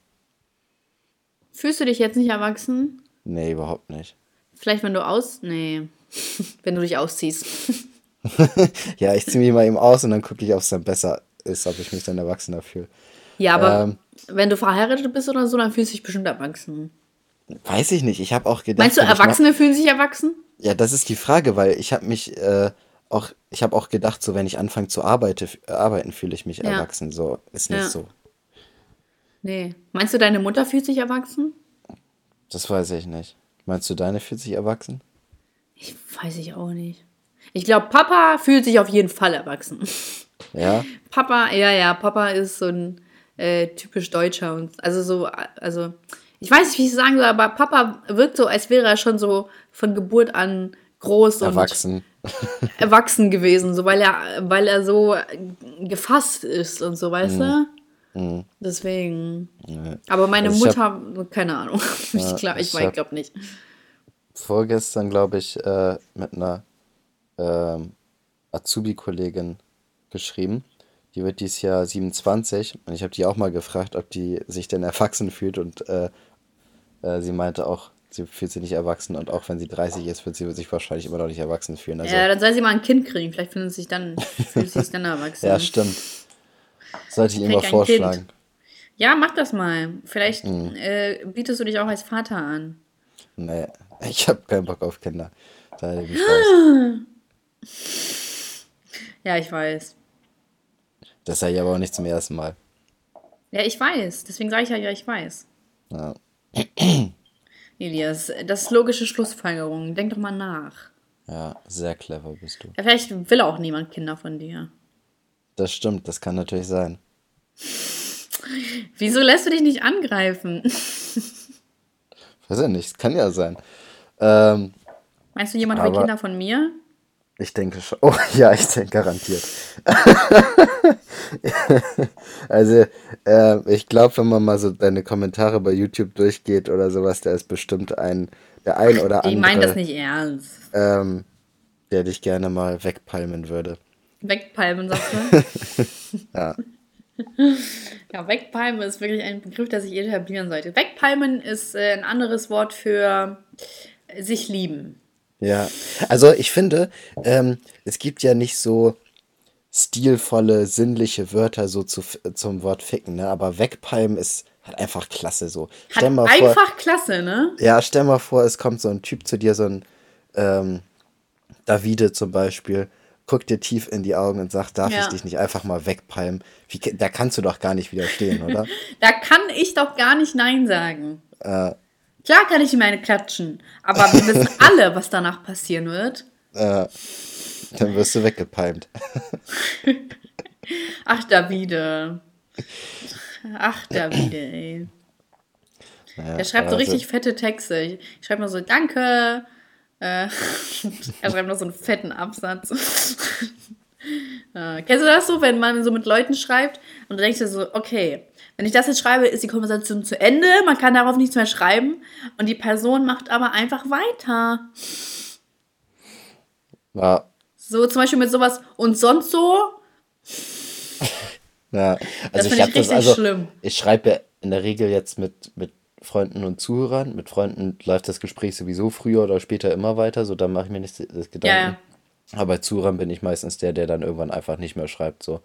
Fühlst du dich jetzt nicht erwachsen? Nee, überhaupt nicht. Vielleicht, wenn du aus. Nee. wenn du dich ausziehst. Ja, ich ziehe mich mal eben aus und dann gucke ich, ob es dann besser ist, ob ich mich dann erwachsener fühle. Ja, aber Ähm. wenn du verheiratet bist oder so, dann fühlst du dich bestimmt erwachsen. Weiß ich nicht. Ich habe auch gedacht. Meinst du, Erwachsene fühlen sich erwachsen? Ja, das ist die Frage, weil ich habe mich äh, auch, ich habe auch gedacht, so wenn ich anfange zu arbeite, äh, arbeiten, fühle ich mich Ja. erwachsen. So ist nicht Ja. so. Nee. Meinst du, deine Mutter fühlt sich erwachsen? Das weiß ich nicht. Meinst du, deine fühlt sich erwachsen? Ich weiß ich auch nicht. Ich glaube, Papa fühlt sich auf jeden Fall erwachsen. Ja. Papa, ja, ja, Papa ist so ein äh, typisch Deutscher und also so, also ich weiß nicht, wie ich es sagen soll, aber Papa wirkt so, als wäre er schon so von Geburt an groß und Erwachsen. Erwachsen gewesen, so weil er, weil er so gefasst ist und so, weißt du? Deswegen. Aber meine Also ich Mutter, keine Ahnung. ich glaube, ich, ich hab- glaube nicht. Vorgestern, glaube ich, äh, mit einer ähm, Azubi-Kollegin geschrieben. Die wird dieses Jahr 27 und ich habe die auch mal gefragt, ob die sich denn erwachsen fühlt und äh, äh, sie meinte auch, sie fühlt sich nicht erwachsen und auch wenn sie 30 ist, wird sie sich wahrscheinlich immer noch nicht erwachsen fühlen. Also, Ja, dann soll sie mal ein Kind kriegen. Vielleicht findet sie sich dann, fühlt sie sich dann erwachsen. Ja, stimmt. Sollte ich ihm Krieg mal vorschlagen. Kind. Ja, mach das mal. Vielleicht Mhm. äh, bietest du dich auch als Vater an. Nee, ich habe keinen Bock auf Kinder. Da ich. Ja, ich weiß. Das sage ich aber auch nicht zum ersten Mal. Ja, ich weiß. Deswegen sage ich ja, ja, ich weiß. Ja. Elias, das ist logische Schlussfolgerung. Denk doch mal nach. ja, sehr clever bist du. Ja, vielleicht will auch niemand Kinder von dir. Das stimmt, das kann natürlich sein. Wieso lässt du dich nicht angreifen? Weiß ja nicht, kann ja sein. Ähm, Meinst du, jemand will Kinder von mir? Ich denke schon. Oh ja, ich denke garantiert. also, äh, ich glaube, wenn man mal so deine Kommentare bei YouTube durchgeht oder sowas, da ist bestimmt ein, der ein oder Die andere, meinen das nicht ernst. Ähm, der dich gerne mal wegpalmen würde. Wegpalmen, sagst du? Ja. Ja, wegpalmen ist wirklich ein Begriff, der sich etablieren sollte. Wegpalmen ist äh, ein anderes Wort für sich lieben. Ja, also ich finde, ähm, es gibt ja nicht so stilvolle, sinnliche Wörter so zu, zum Wort ficken, ne? Aber wegpalmen ist halt einfach klasse so. Hat Stell mal vor, einfach klasse, ne? ja, stell mal vor, es kommt so ein Typ zu dir, so ein ähm, Davide zum Beispiel, guckt dir tief in die Augen und sagt, darf Ja. ich dich nicht einfach mal wegpalmen? Wie, da kannst du doch gar nicht widerstehen, oder? Da kann ich doch gar nicht Nein sagen. äh, Klar kann ich ihm eine klatschen, aber wir wissen alle, was danach passieren wird. äh, dann wirst du weggepalmt. Ach, Davide. Ach, Davide, ey. Ja, Er schreibt so also- richtig fette Texte. Ich, ich schreibe mal so, danke. Äh, er schreibt noch so einen fetten Absatz. Äh, kennst du das so, wenn man so mit Leuten schreibt und du denkst dir so, okay, wenn ich das jetzt schreibe, ist die Konversation zu Ende, man kann darauf nichts mehr schreiben und die Person macht aber einfach weiter. Ja, So zum Beispiel mit sowas und sonst so. Ja, also find ich ich das also, schlimm. ich schreibe ja in der Regel jetzt mit, mit Freunden und Zuhörern. Mit Freunden läuft das Gespräch sowieso früher oder später immer weiter, so da mache ich mir nicht das Gedanken. Aber bei Zuhörern bin ich meistens der, der dann irgendwann einfach nicht mehr schreibt, so.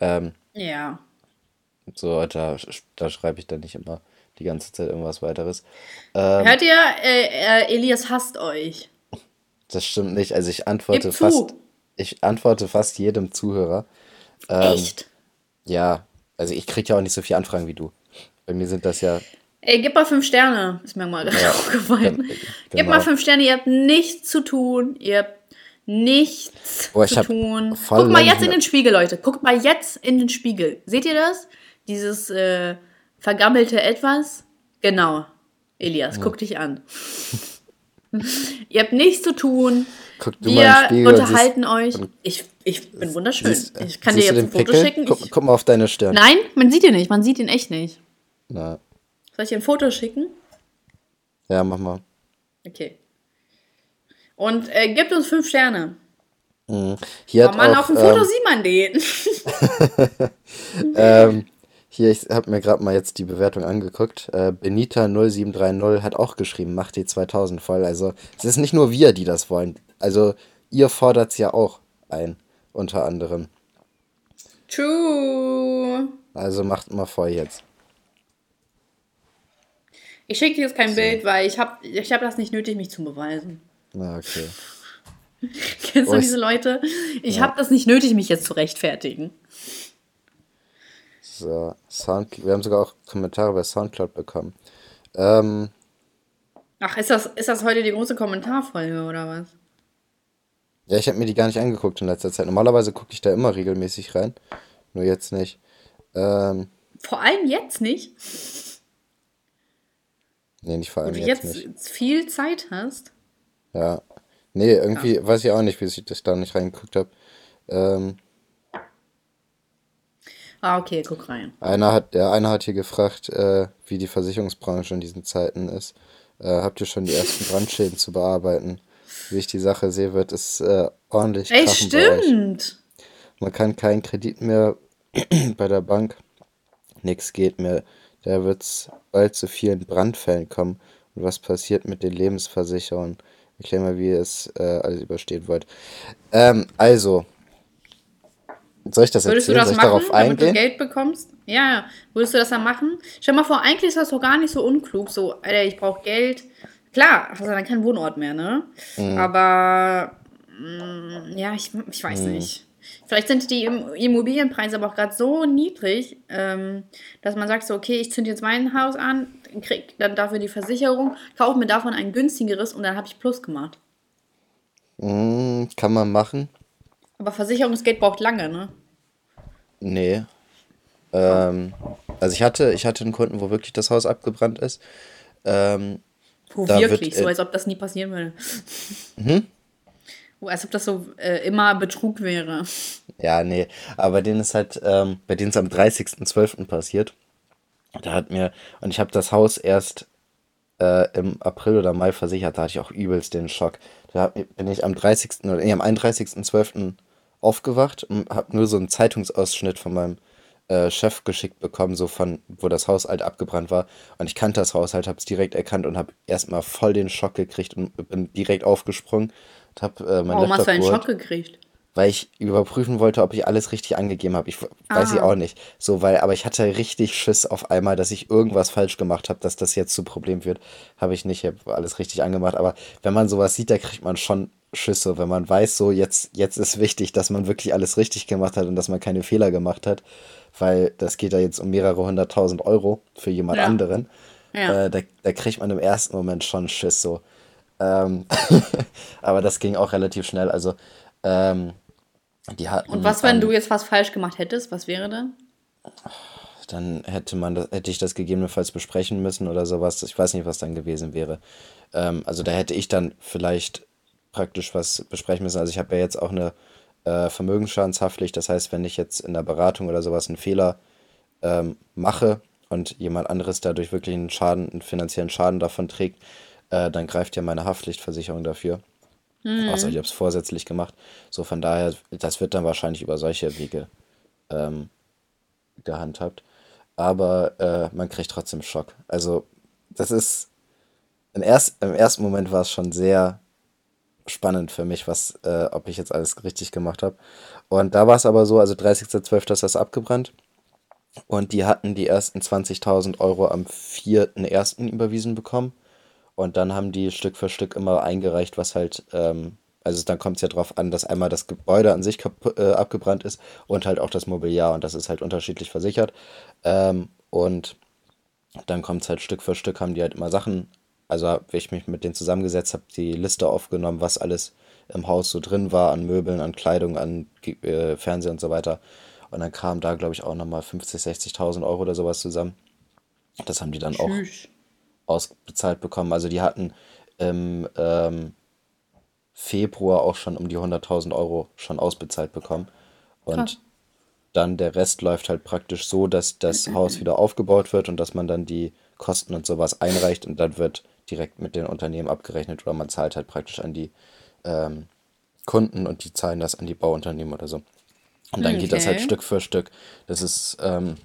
Ähm, Ja. So, da, da schreibe ich dann nicht immer die ganze Zeit irgendwas weiteres. Ähm, Hört ihr, äh, äh, Elias hasst euch. das stimmt nicht. Also ich antworte Gib fast, ich antworte fast jedem Zuhörer. Ähm, Echt? Ja, also ich kriege ja auch nicht so viele Anfragen wie du. Bei mir sind das ja, Ey, gib mal fünf Sterne. Ist mir mal gerade Ja, aufgefallen. Gib genau. mal fünf Sterne. Ihr habt nichts zu tun. Ihr habt nichts ich zu tun. Guckt mal jetzt in den Spiegel, Leute. Guckt mal jetzt in den Spiegel. Seht ihr das? Dieses äh, vergammelte Etwas? Genau. Elias, guck dich an. ihr habt nichts zu tun. Guck du mal in den Wir unterhalten euch. Ich, ich bin wunderschön. siehst, ich kann dir jetzt ein Foto Pickel? schicken. Guck, guck mal auf deine Stirn. nein, man sieht ihn nicht. Man sieht ihn echt nicht. Na, Soll ich dir ein Foto schicken? ja, mach mal. Okay. Und äh, gibt uns fünf Sterne. Hier Oh hat Mann, auch, auf dem Foto ähm, sieht man den. Ähm, hier, ich habe mir gerade mal jetzt die Bewertung angeguckt. Äh, Benita0730 hat auch geschrieben, macht die 2000 voll. Also es ist nicht nur wir, die das wollen. Also ihr fordert es ja auch ein, unter anderem. True. Also macht mal voll jetzt. Ich schicke dir jetzt kein Bild, weil ich habe ich hab das nicht nötig, mich zu beweisen. Na, okay. Kennst Oh, du ich- diese Leute? Ich habe das nicht nötig, mich jetzt zu rechtfertigen. So, Sound, wir haben sogar auch Kommentare bei Soundcloud bekommen. Ähm, Ach, ist das, ist das heute die große Kommentarfolge oder was? ja, ich habe mir die gar nicht angeguckt in letzter Zeit. Normalerweise gucke ich da immer regelmäßig rein. Nur jetzt nicht. Ähm, Vor allem jetzt nicht, nee, nicht vor wo allem du jetzt jetzt viel Zeit hast. Ja. Nee, irgendwie weiß ich auch nicht, wie ich das da nicht reingeguckt habe. Ähm, Ah, okay, guck rein. einer hat, der eine hat hier gefragt, äh, wie die Versicherungsbranche in diesen Zeiten ist. Äh, habt ihr schon die ersten Brandschäden zu bearbeiten? Wie ich die Sache sehe, wird es äh, ordentlich Ey, stimmt. Man kann keinen Kredit mehr bei der Bank. Nix geht mehr. Da wird es bald zu vielen Brandfällen kommen. Und was passiert mit den Lebensversicherungen? Erklär mal, wie ihr es äh, alles überstehen wollt. Ähm, also, soll ich das Würdest du erzählen? das Soll ich machen, darauf damit du eingehen? Geld bekommst? Ja, ja. Würdest du das dann machen? Stell mal vor, eigentlich ist das doch gar nicht so unklug. So, Alter, ich brauche Geld. Klar, hast du dann keinen Wohnort mehr, ne? Mhm. Aber, mm, ja, ich, ich weiß nicht. Vielleicht sind die Im- Immobilienpreise aber auch gerade so niedrig, ähm, dass man sagt so, okay, ich zünde jetzt mein Haus an, krieg dann dafür die Versicherung, kaufe mir davon ein günstigeres und dann habe ich Plus gemacht. Mm, kann man machen? Aber Versicherungsgeld braucht lange, ne? Nee. Ähm, also ich hatte, ich hatte einen Kunden, wo wirklich das Haus abgebrannt ist. Ähm, Wo Da wird, wirklich, so äh, als ob das nie passieren würde. Wo, als ob das so äh, immer Betrug wäre. Ja, nee, aber bei denen ist halt, ähm, bei denen ist am 30.12. passiert. Da hat mir, und ich habe das Haus erst äh, im April oder Mai versichert, da hatte ich auch übelst den Schock. Da hab, bin ich am 30. oder nee, am 31.12. aufgewacht und habe nur so einen Zeitungsausschnitt von meinem äh, Chef geschickt bekommen, so von, wo das Haus halt abgebrannt war. Und ich kannte das Haus halt, habe es direkt erkannt und habe erstmal voll den Schock gekriegt und bin direkt aufgesprungen und habe äh, mein Warum hast Laptop du einen geholt Schock gekriegt? Weil ich überprüfen wollte, ob ich alles richtig angegeben habe. Ich weiß ich Ah. auch nicht. So, weil, aber ich hatte richtig Schiss auf einmal, dass ich irgendwas falsch gemacht habe, dass das jetzt zu Problem wird. Habe ich nicht, ich habe alles richtig angemacht. Aber wenn man sowas sieht, da kriegt man schon Schüsse, wenn man weiß, so jetzt, jetzt ist wichtig, dass man wirklich alles richtig gemacht hat und dass man keine Fehler gemacht hat, weil das geht da jetzt um mehrere hunderttausend Euro für jemand Ja. anderen. Ja. Äh, da, da kriegt man im ersten Moment schon Schiss so. Ähm, aber das ging auch relativ schnell. Also, ähm, die hatten. Und was, wenn am- du jetzt was falsch gemacht hättest? Was wäre dann? Dann hätte man das, hätte ich das gegebenenfalls besprechen müssen oder sowas. Ich weiß nicht, was dann gewesen wäre. Ähm, also da hätte ich dann vielleicht praktisch was besprechen müssen. Also ich habe ja jetzt auch eine äh, Vermögensschadenshaftpflicht. Das heißt, wenn ich jetzt in der Beratung oder sowas einen Fehler ähm, mache und jemand anderes dadurch wirklich einen Schaden, einen finanziellen Schaden davon trägt, äh, dann greift ja meine Haftpflichtversicherung dafür. Außer ich habe es vorsätzlich gemacht. So von daher, das wird dann wahrscheinlich über solche Wege ähm, gehandhabt. Aber äh, man kriegt trotzdem Schock. Also, das ist. Im, erst, Im ersten Moment war es schon sehr spannend für mich, was, äh, ob ich jetzt alles richtig gemacht habe. Und da war es aber so, also 30.12. ist das abgebrannt. Und die hatten die ersten 20.000 Euro am 4.1. überwiesen bekommen. Und dann haben die Stück für Stück immer eingereicht, was halt, ähm, also dann kommt es ja darauf an, dass einmal das Gebäude an sich äh, abgebrannt ist und halt auch das Mobiliar. Und das ist halt unterschiedlich versichert. Ähm, und dann kommt es halt Stück für Stück, haben die halt immer Sachen, also habe ich mich mit denen zusammengesetzt, habe die Liste aufgenommen, was alles im Haus so drin war, an Möbeln, an Kleidung, an äh, Fernseher und so weiter. Und dann kam da, glaube ich, auch nochmal 50.000, 60.000 Euro oder sowas zusammen. Das haben die dann auch ausbezahlt bekommen. Also die hatten im ähm, Februar auch schon um die 100.000 Euro schon ausbezahlt bekommen. Und Krass. dann der Rest läuft halt praktisch so, dass das Haus wieder aufgebaut wird und dass man dann die Kosten und sowas einreicht und dann wird direkt mit den Unternehmen abgerechnet oder man zahlt halt praktisch an die ähm, Kunden und die zahlen das an die Bauunternehmen oder so. Und dann okay. geht das halt Stück für Stück. Das ist ähm,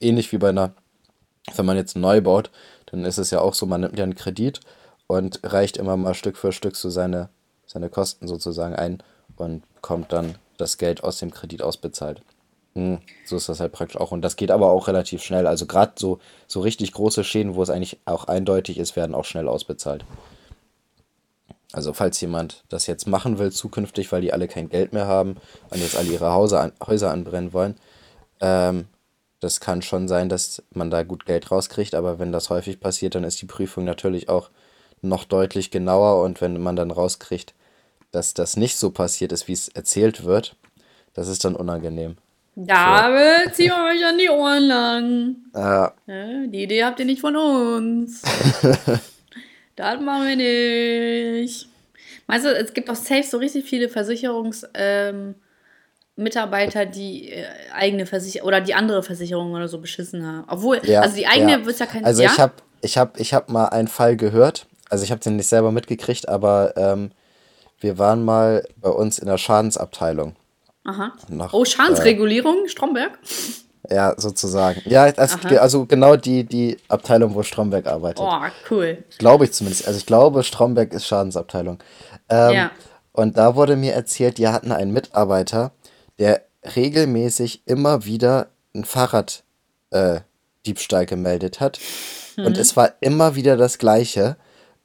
ähnlich wie bei einer, wenn man jetzt neu baut, dann ist es ja auch so, man nimmt ja einen Kredit und reicht immer mal Stück für Stück so seine, seine Kosten sozusagen ein und bekommt dann das Geld aus dem Kredit ausbezahlt. Hm, so ist das halt praktisch auch. Und das geht aber auch relativ schnell. Also gerade so, so richtig große Schäden, wo es eigentlich auch eindeutig ist, werden auch schnell ausbezahlt. Also falls jemand das jetzt machen will zukünftig, weil die alle kein Geld mehr haben und jetzt alle ihre Hause an, Häuser anbrennen wollen, ähm, das kann schon sein, dass man da gut Geld rauskriegt, aber wenn das häufig passiert, dann ist die Prüfung natürlich auch noch deutlich genauer und wenn man dann rauskriegt, dass das nicht so passiert ist, wie es erzählt wird, das ist dann unangenehm. Da so. ziehen wir euch an die Ohren lang. Ja. Die Idee habt ihr nicht von uns. Das machen wir nicht. Meinst du, es gibt auch safe so richtig viele Versicherungsmitarbeiter, ähm, die äh, eigene Versicherung oder die andere Versicherung oder so beschissen haben. Obwohl, ja, also die eigene ja. wird ja kein Also ja? ich habe ich hab, ich hab mal einen Fall gehört, also ich habe den nicht selber mitgekriegt, aber ähm, wir waren mal bei uns in der Schadensabteilung. Aha. Nach, oh, Schadensregulierung, äh, Stromberg? Ja, sozusagen. Ja, das, also genau die, die Abteilung, wo Stromberg arbeitet. Oh, cool. Glaube ich zumindest. Also ich glaube, Stromberg ist Schadensabteilung. Ähm, ja. Und da wurde mir erzählt, die hatten einen Mitarbeiter, der regelmäßig immer wieder ein Fahrraddiebstahl äh, gemeldet hat. Mhm. Und es war immer wieder das Gleiche.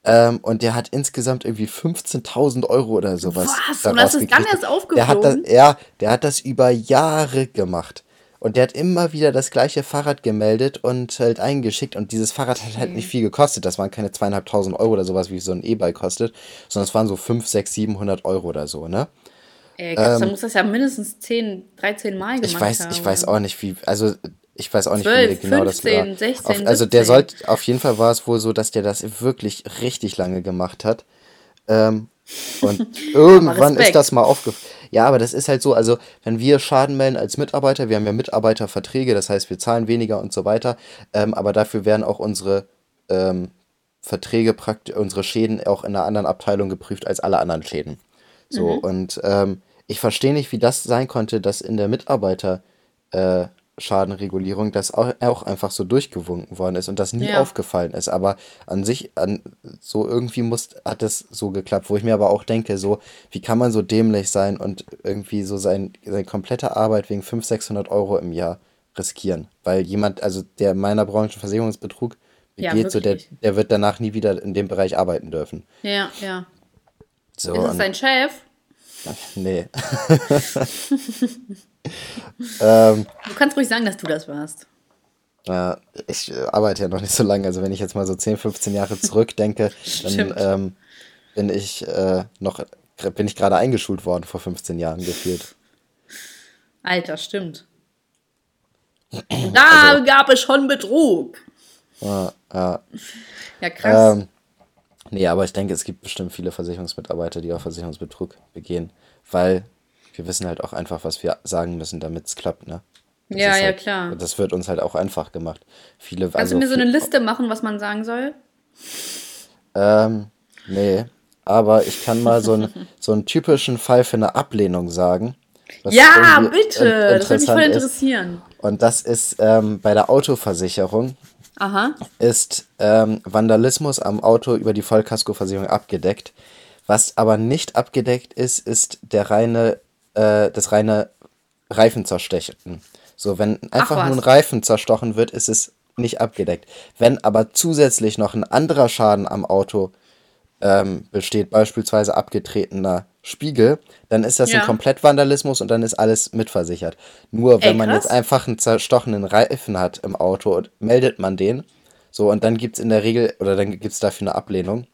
Ähm, und der hat insgesamt irgendwie 15.000 Euro oder sowas. Was? Und das ist dann erst aufgeflogen? Der hat das, ja, der hat das über Jahre gemacht. Und der hat immer wieder das gleiche Fahrrad gemeldet und halt eingeschickt. Und dieses Fahrrad hat halt nicht viel gekostet. Das waren keine zweieinhalbtausend Euro oder sowas, wie so ein E-Bike kostet, sondern es waren so 5, 6, 700 Euro oder so, ne? Ey, krass, ähm, dann muss das ja mindestens 10, 13 Mal gemacht ich weiß, haben. Ich weiß auch nicht, wie, also ich weiß auch nicht, 12, wie genau 15, das war. 16, auf, also 17. der sollte, auf jeden Fall war es wohl so, dass der das wirklich richtig lange gemacht hat. Ähm, und irgendwann ist das mal aufgefallen. Ja, aber das ist halt so, also wenn wir Schaden melden als Mitarbeiter, wir haben ja Mitarbeiterverträge, das heißt, wir zahlen weniger und so weiter, ähm, aber dafür werden auch unsere ähm, Verträge, praktisch, unsere Schäden auch in einer anderen Abteilung geprüft als alle anderen Schäden. So, mhm. und ähm, ich verstehe nicht, wie das sein konnte, dass in der Mitarbeiter äh, Schadenregulierung, das auch, einfach so durchgewunken worden ist und das nie ja. aufgefallen ist. Aber an sich, an, so irgendwie muss, hat es so geklappt, wo ich mir aber auch denke, so, wie kann man so dämlich sein und irgendwie so sein, seine komplette Arbeit wegen 500, 600 Euro im Jahr riskieren? Weil jemand, also der in meiner Branche Versicherungsbetrug begeht, ja, so der, der wird danach nie wieder in dem Bereich arbeiten dürfen. Ja, ja. So, ist es dein Chef? Nee. ähm, du kannst ruhig sagen, dass du das warst. Ja, ich äh, arbeite ja noch nicht so lange. Also wenn ich jetzt mal so 10, 15 Jahre zurückdenke, dann ähm, bin ich äh, noch bin ich gerade eingeschult worden vor 15 Jahren gefühlt. Alter, stimmt. Da also, gab es schon Betrug. Ja, ja. Ja, krass. Ähm, nee, aber ich denke, es gibt bestimmt viele Versicherungsmitarbeiter, die auch Versicherungsbetrug begehen, weil wir wissen halt auch einfach, was wir sagen müssen, damit es klappt, ne? Das ja, ja, halt, klar. Das wird uns halt auch einfach gemacht. Viele, Kannst also, du mir so eine Liste machen, was man sagen soll? Ähm, nee. Aber ich kann mal so, ein, so einen typischen Fall für eine Ablehnung sagen. Ja, bitte. Das würde mich voll interessieren. Ist. Und das ist ähm, bei der Autoversicherung. Aha. Ist ähm, Vandalismus am Auto über die Vollkaskoversicherung abgedeckt. Was aber nicht abgedeckt ist, ist der reine äh, das reine Reifenzerstechen. So, wenn einfach nur ein Reifen zerstochen wird, ist es nicht abgedeckt. Wenn aber zusätzlich noch ein anderer Schaden am Auto ähm, besteht, beispielsweise abgetretener Spiegel, dann ist das ja. ein Komplettvandalismus und dann ist alles mitversichert. Nur wenn Ey, man jetzt einfach einen zerstochenen Reifen hat im Auto, meldet man den. So, und dann gibt es in der Regel, oder dann gibt es dafür eine Ablehnung,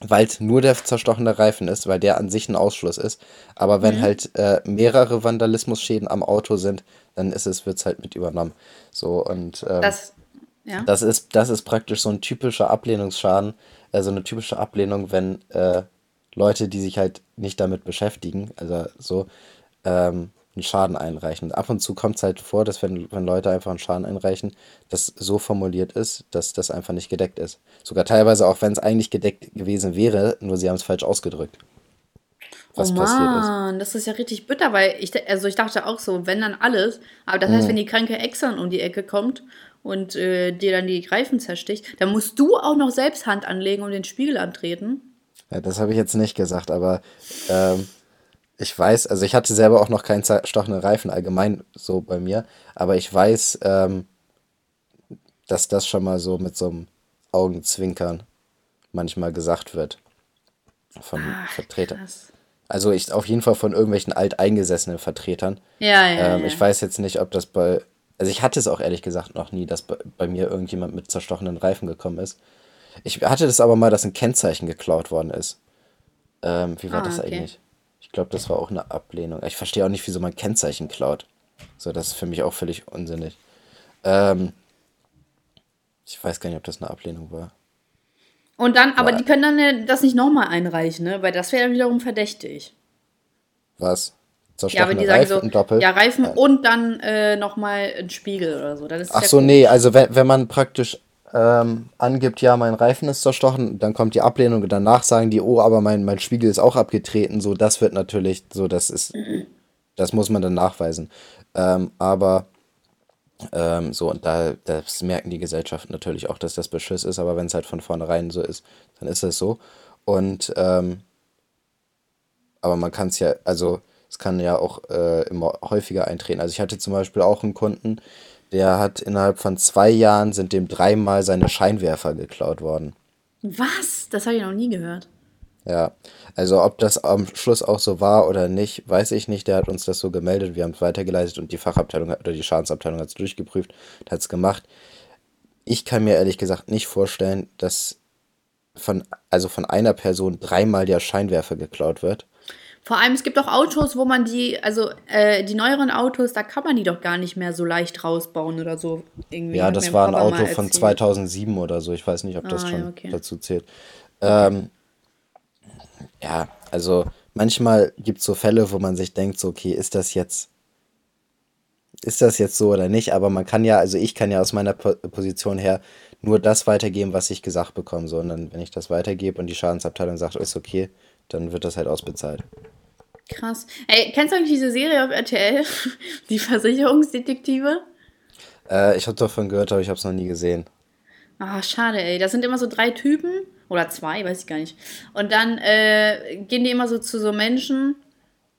weil es nur der zerstochene Reifen ist, weil der an sich ein Ausschluss ist. Aber wenn mhm. halt äh, mehrere Vandalismusschäden am Auto sind, dann ist es, wird es halt mit übernommen. So, und ähm, das, ja. das, ist, das ist praktisch so ein typischer Ablehnungsschaden, also eine typische Ablehnung, wenn äh, Leute, die sich halt nicht damit beschäftigen, also so, ähm, einen Schaden einreichen. Ab und zu kommt es halt vor, dass wenn, wenn Leute einfach einen Schaden einreichen, das so formuliert ist, dass das einfach nicht gedeckt ist. Sogar teilweise auch, wenn es eigentlich gedeckt gewesen wäre, nur sie haben es falsch ausgedrückt. Was oh Mann, ist. das ist ja richtig bitter, weil ich, also ich dachte auch so, wenn dann alles, aber das heißt, mhm. wenn die kranke Ex dann um die Ecke kommt und äh, dir dann die Reifen zersticht, dann musst du auch noch selbst Hand anlegen und den Spiegel antreten. Ja, das habe ich jetzt nicht gesagt, aber ähm, ich weiß, also ich hatte selber auch noch keinen zerstochenen Reifen allgemein so bei mir, aber ich weiß, ähm, dass das schon mal so mit so einem Augenzwinkern manchmal gesagt wird von Ach, Vertretern. Krass. Also ich auf jeden Fall von irgendwelchen alteingesessenen Vertretern. Ja, ja, ähm, ja. Ich weiß jetzt nicht, ob das bei, also ich hatte es auch ehrlich gesagt noch nie, dass bei, bei mir irgendjemand mit zerstochenen Reifen gekommen ist. Ich hatte das aber mal, dass ein Kennzeichen geklaut worden ist. Ähm, wie war ah, das okay. eigentlich? Ich glaube, das war auch eine Ablehnung. Ich verstehe auch nicht, wieso man Kennzeichen klaut. So, das ist für mich auch völlig unsinnig. Ähm, ich weiß gar nicht, ob das eine Ablehnung war. Und dann, aber war, die können dann das nicht nochmal einreichen, ne? Weil das wäre dann wiederum verdächtig. Was? Ja, aber die sagen Reifen so, doppelt? ja, Reifen ja. und dann äh, nochmal ein Spiegel oder so. Ach so, nee, also wenn, wenn man praktisch ähm, angibt, ja, mein Reifen ist zerstochen, dann kommt die Ablehnung und danach sagen die, oh, aber mein, mein Spiegel ist auch abgetreten. So, das wird natürlich, so, das ist, das muss man dann nachweisen. Ähm, aber ähm, so, und da das merken die Gesellschaften natürlich auch, dass das Beschiss ist, aber wenn es halt von vornherein so ist, dann ist es so. Und ähm, aber man kann es ja, also es kann ja auch äh, immer häufiger eintreten. Also ich hatte zum Beispiel auch einen Kunden, der hat innerhalb von zwei Jahren sind dem dreimal seine Scheinwerfer geklaut worden. Was? Das habe ich noch nie gehört. Ja, also ob das am Schluss auch so war oder nicht, weiß ich nicht. Der hat uns das so gemeldet, wir haben es weitergeleitet und die Fachabteilung oder die Schadensabteilung hat es durchgeprüft, hat es gemacht. Ich kann mir ehrlich gesagt nicht vorstellen, dass von, also von einer Person dreimal der Scheinwerfer geklaut wird. Vor allem, es gibt auch Autos, wo man die, also äh, die neueren Autos, da kann man die doch gar nicht mehr so leicht rausbauen oder so. Irgendwie ja, das war ein Auto von 2007 oder so. Ich weiß nicht, ob das ah, schon ja, okay. dazu zählt. Ähm, ja, also manchmal gibt es so Fälle, wo man sich denkt, so, okay, ist das jetzt, ist das jetzt so oder nicht? Aber man kann ja, also ich kann ja aus meiner Position her nur das weitergeben, was ich gesagt bekomme. So, und dann, wenn ich das weitergebe und die Schadensabteilung sagt, ist okay, dann wird das halt ausbezahlt. Krass. Ey, kennst du eigentlich diese Serie auf RTL? Die Versicherungsdetektive? Äh, ich habe davon gehört, aber ich habe es noch nie gesehen. Ah, schade, ey. Das sind immer so drei Typen oder zwei, weiß ich gar nicht. Und dann äh, gehen die immer so zu so Menschen,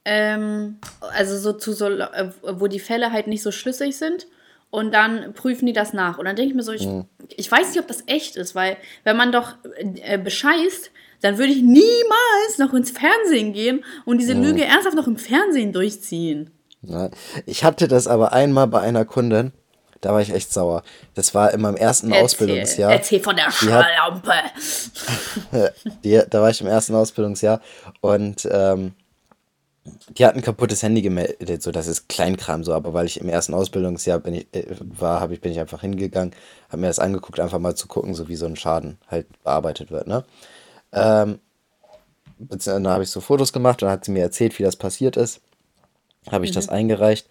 ähm, also so zu so, äh, wo die Fälle halt nicht so schlüssig sind. Und dann prüfen die das nach. Und dann denke ich mir so, ich, mhm. ich weiß nicht, ob das echt ist, weil wenn man doch äh, bescheißt, dann würde ich niemals noch ins Fernsehen gehen und diese mhm. Lüge ernsthaft noch im Fernsehen durchziehen. Ich hatte das aber einmal bei einer Kundin, da war ich echt sauer. Das war in meinem ersten erzähl, Ausbildungsjahr. Erzähl von der Schlampe. Da war ich im ersten Ausbildungsjahr und ähm, die hat ein kaputtes Handy gemeldet, so das ist Kleinkram so, aber weil ich im ersten Ausbildungsjahr bin ich, äh, war, habe ich bin ich einfach hingegangen, habe mir das angeguckt, einfach mal zu gucken, so wie so ein Schaden halt bearbeitet wird, ne? Ähm, dann habe ich so Fotos gemacht und hat sie mir erzählt, wie das passiert ist. Habe ich mhm. das eingereicht.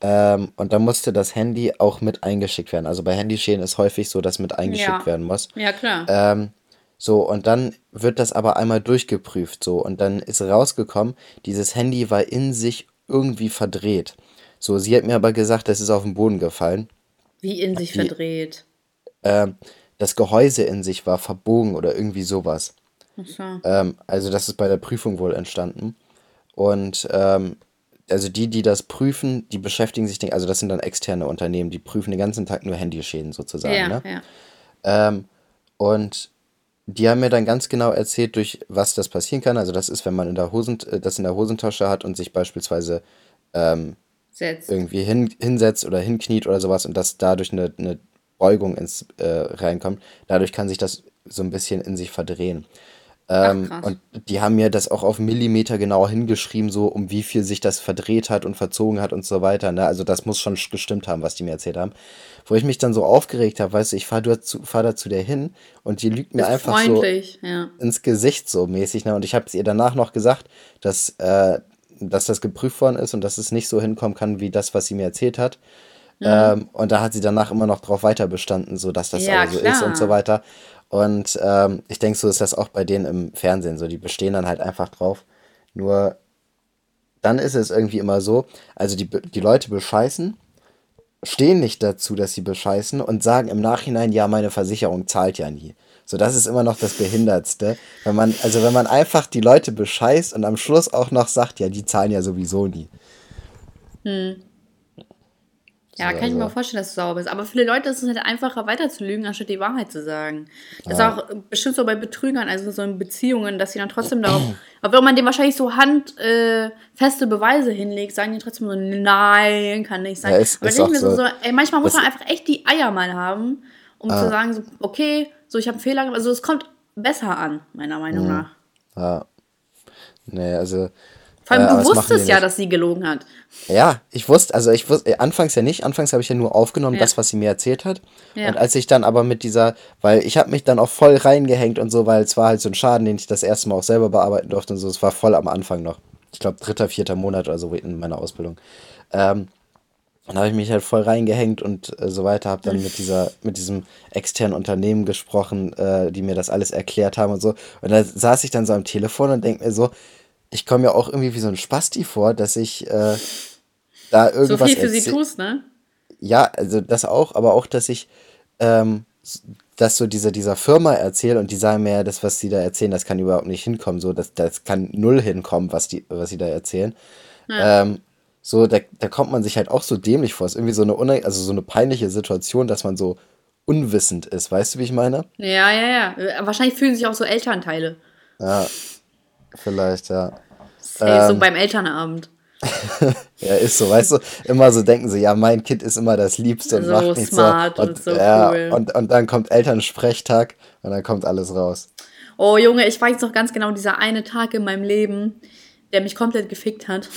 Ähm, und dann musste das Handy auch mit eingeschickt werden. Also bei Handyschäden ist häufig so, dass mit eingeschickt ja. werden muss. Ja, klar. Ähm, so, und dann wird das aber einmal durchgeprüft, so, und dann ist rausgekommen, dieses Handy war in sich irgendwie verdreht. So, sie hat mir aber gesagt, das ist auf den Boden gefallen. Wie in sich Die, verdreht? Ähm, das Gehäuse in sich war verbogen oder irgendwie sowas. So. Ähm, also das ist bei der Prüfung wohl entstanden. Und ähm, also die, die das prüfen, die beschäftigen sich, den, also das sind dann externe Unternehmen, die prüfen den ganzen Tag nur Handyschäden sozusagen. Ja, ne? ja. Ähm, und die haben mir dann ganz genau erzählt, durch was das passieren kann. Also das ist, wenn man in der Hosen, äh, das in der Hosentasche hat und sich beispielsweise ähm, irgendwie hin, hinsetzt oder hinkniet oder sowas und dass dadurch eine, eine Beugung ins äh, reinkommt. Dadurch kann sich das so ein bisschen in sich verdrehen. Ähm, krass. und die haben mir das auch auf Millimeter genau hingeschrieben, so um wie viel sich das verdreht hat und verzogen hat und so weiter. Ne? Also das muss schon gestimmt haben, was die mir erzählt haben. Wo ich mich dann so aufgeregt habe, weißt du, ich fahre dazu, fahr da zu der hin und die lügt mir Ist einfach freundlich, ja. so ins Gesicht so mäßig. Ne? Und ich habe es ihr danach noch gesagt, dass, äh, dass das geprüft worden ist und dass es nicht so hinkommen kann, wie das, was sie mir erzählt hat. Ähm, und da hat sie danach immer noch drauf weiter bestanden, so dass das Ja, aber so ist und so klar. weiter. Und ähm, ich denke, so ist das auch bei denen im Fernsehen so. Die bestehen dann halt einfach drauf. Nur dann ist es irgendwie immer so, also die, die Leute bescheißen, stehen nicht dazu, dass sie bescheißen und sagen im Nachhinein, ja, meine Versicherung zahlt ja nie. So, das ist immer noch das Behindertste. Wenn man, also wenn man einfach die Leute bescheißt und am Schluss auch noch sagt, ja, die zahlen ja sowieso nie. Ja, kann ich mir also- auch vorstellen, dass du sauer bist. Aber für viele Leute ist es halt einfacher, weiter zu lügen, anstatt die Wahrheit zu sagen. Das ist auch bestimmt so bei Betrügern, also so in Beziehungen, dass sie dann trotzdem darauf, obwohl man dem wahrscheinlich so handfeste äh, Beweise hinlegt, sagen die trotzdem so, nein, kann nicht sein. Ja, ist- Aber ist ich mir so, so. ey, manchmal muss man einfach echt die Eier mal haben, um zu sagen, so, okay, so ich habe einen Fehler gemacht. Also es kommt besser an, meiner Meinung Mhm. nach. Ja. Nee, also. Vor allem, äh, du wusstest ja, nicht. dass sie gelogen hat. Ja, ich wusste, also ich wusste, äh, anfangs ja nicht, anfangs habe ich ja nur aufgenommen, Ja. das, was sie mir erzählt hat. Ja. Und als ich dann aber mit dieser, weil ich habe mich dann auch voll reingehängt und so, weil es war halt so ein Schaden, den ich das erste Mal auch selber bearbeiten durfte und so, es war voll am Anfang noch. Ich glaube, dritter, vierter Monat oder so in meiner Ausbildung. Ähm, dann habe ich mich halt voll reingehängt und äh, so weiter, habe dann mit dieser, mit diesem externen Unternehmen gesprochen, äh, die mir das alles erklärt haben und so. Und da saß ich dann so am Telefon und denke mir so, ich komme mir auch irgendwie wie so ein Spasti vor, dass ich äh, da So irgendwas viel für sie tust, ne? ja, also das auch, aber auch, dass ich ähm, das so dieser, dieser Firma erzähle und die sagen mir, ja, das, was sie da erzählen, das kann überhaupt nicht hinkommen. So, das, das kann null hinkommen, was die, was sie da erzählen. Ähm, so, da, da kommt man sich halt auch so dämlich vor. Es ist irgendwie so eine, also so eine peinliche Situation, dass man so unwissend ist. Weißt du, wie ich meine? Ja, ja, ja. Äh, Wahrscheinlich fühlen sich auch so Elternteile. Ja, vielleicht, ja. Safe, so Ähm. beim Elternabend. Ja, ist so, weißt du, immer so denken sie, ja, mein Kind ist immer das Liebste und So macht nichts smart so. und so ja, cool. Und, und dann kommt Elternsprechtag und dann kommt alles raus. Oh Junge, ich weiß noch ganz genau, dieser eine Tag in meinem Leben, der mich komplett gefickt hat.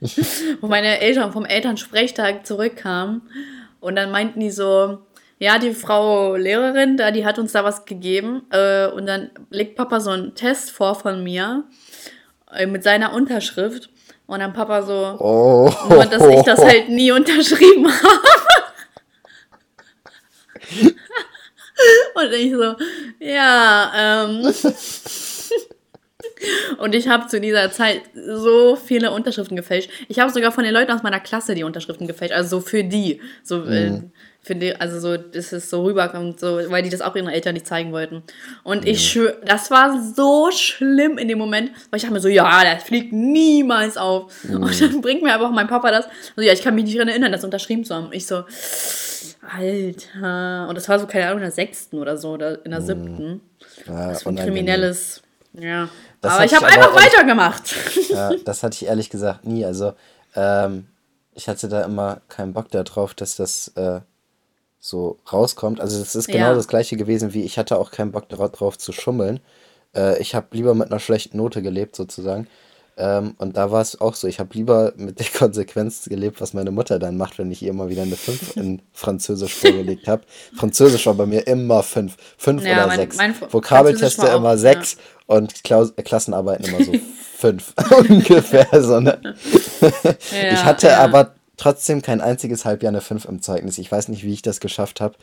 Wo meine Eltern vom Elternsprechtag zurückkamen. Und dann meinten die so, ja, die Frau Lehrerin, da, die hat uns da was gegeben. Äh, und dann legt Papa so einen Test vor von mir äh, mit seiner Unterschrift. Und dann Papa so, Oh. nur dass ich das halt nie unterschrieben habe. Und ich so, ja, ähm. Und ich habe zu dieser Zeit so viele Unterschriften gefälscht. Ich habe sogar von den Leuten aus meiner Klasse die Unterschriften gefälscht, also so für die. So, äh, für die, also so, dass es so rüberkommt, so, weil die das auch ihren Eltern nicht zeigen wollten. Und ich schwör, das war so schlimm in dem Moment, weil ich dachte mir so, ja, das fliegt niemals auf. Und dann bringt mir aber auch mein Papa das. So, ja, ich kann mich nicht daran erinnern, das unterschrieben zu haben. Ich so, Alter. Und das war so, keine Ahnung, in der sechsten oder so, oder in der siebten. Ja, Das war ein kriminelles. Ja. Das aber ich habe einfach weitergemacht. Ja, das hatte ich ehrlich gesagt nie. Also, ähm, ich hatte da immer keinen Bock darauf, dass das äh, so rauskommt. Also, es ist genau Ja. das gleiche gewesen wie ich hatte auch keinen Bock darauf zu schummeln. Äh, ich habe lieber mit einer schlechten Note gelebt, sozusagen. Ähm, und da war es auch so. Ich habe lieber mit der Konsequenz gelebt, was meine Mutter dann macht, wenn ich ihr immer wieder eine 5 in Französisch vorgelegt habe. Französisch war bei mir immer 5. 5 Ja, oder mein- 6. mein Französisch Vokabelteste immer ja. 6 und Klaus äh, Klassenarbeiten immer so 5 ungefähr. So, ne? ich Ja, hatte ja. aber trotzdem kein einziges Halbjahr eine 5 im Zeugnis. Ich weiß nicht, wie ich das geschafft habe.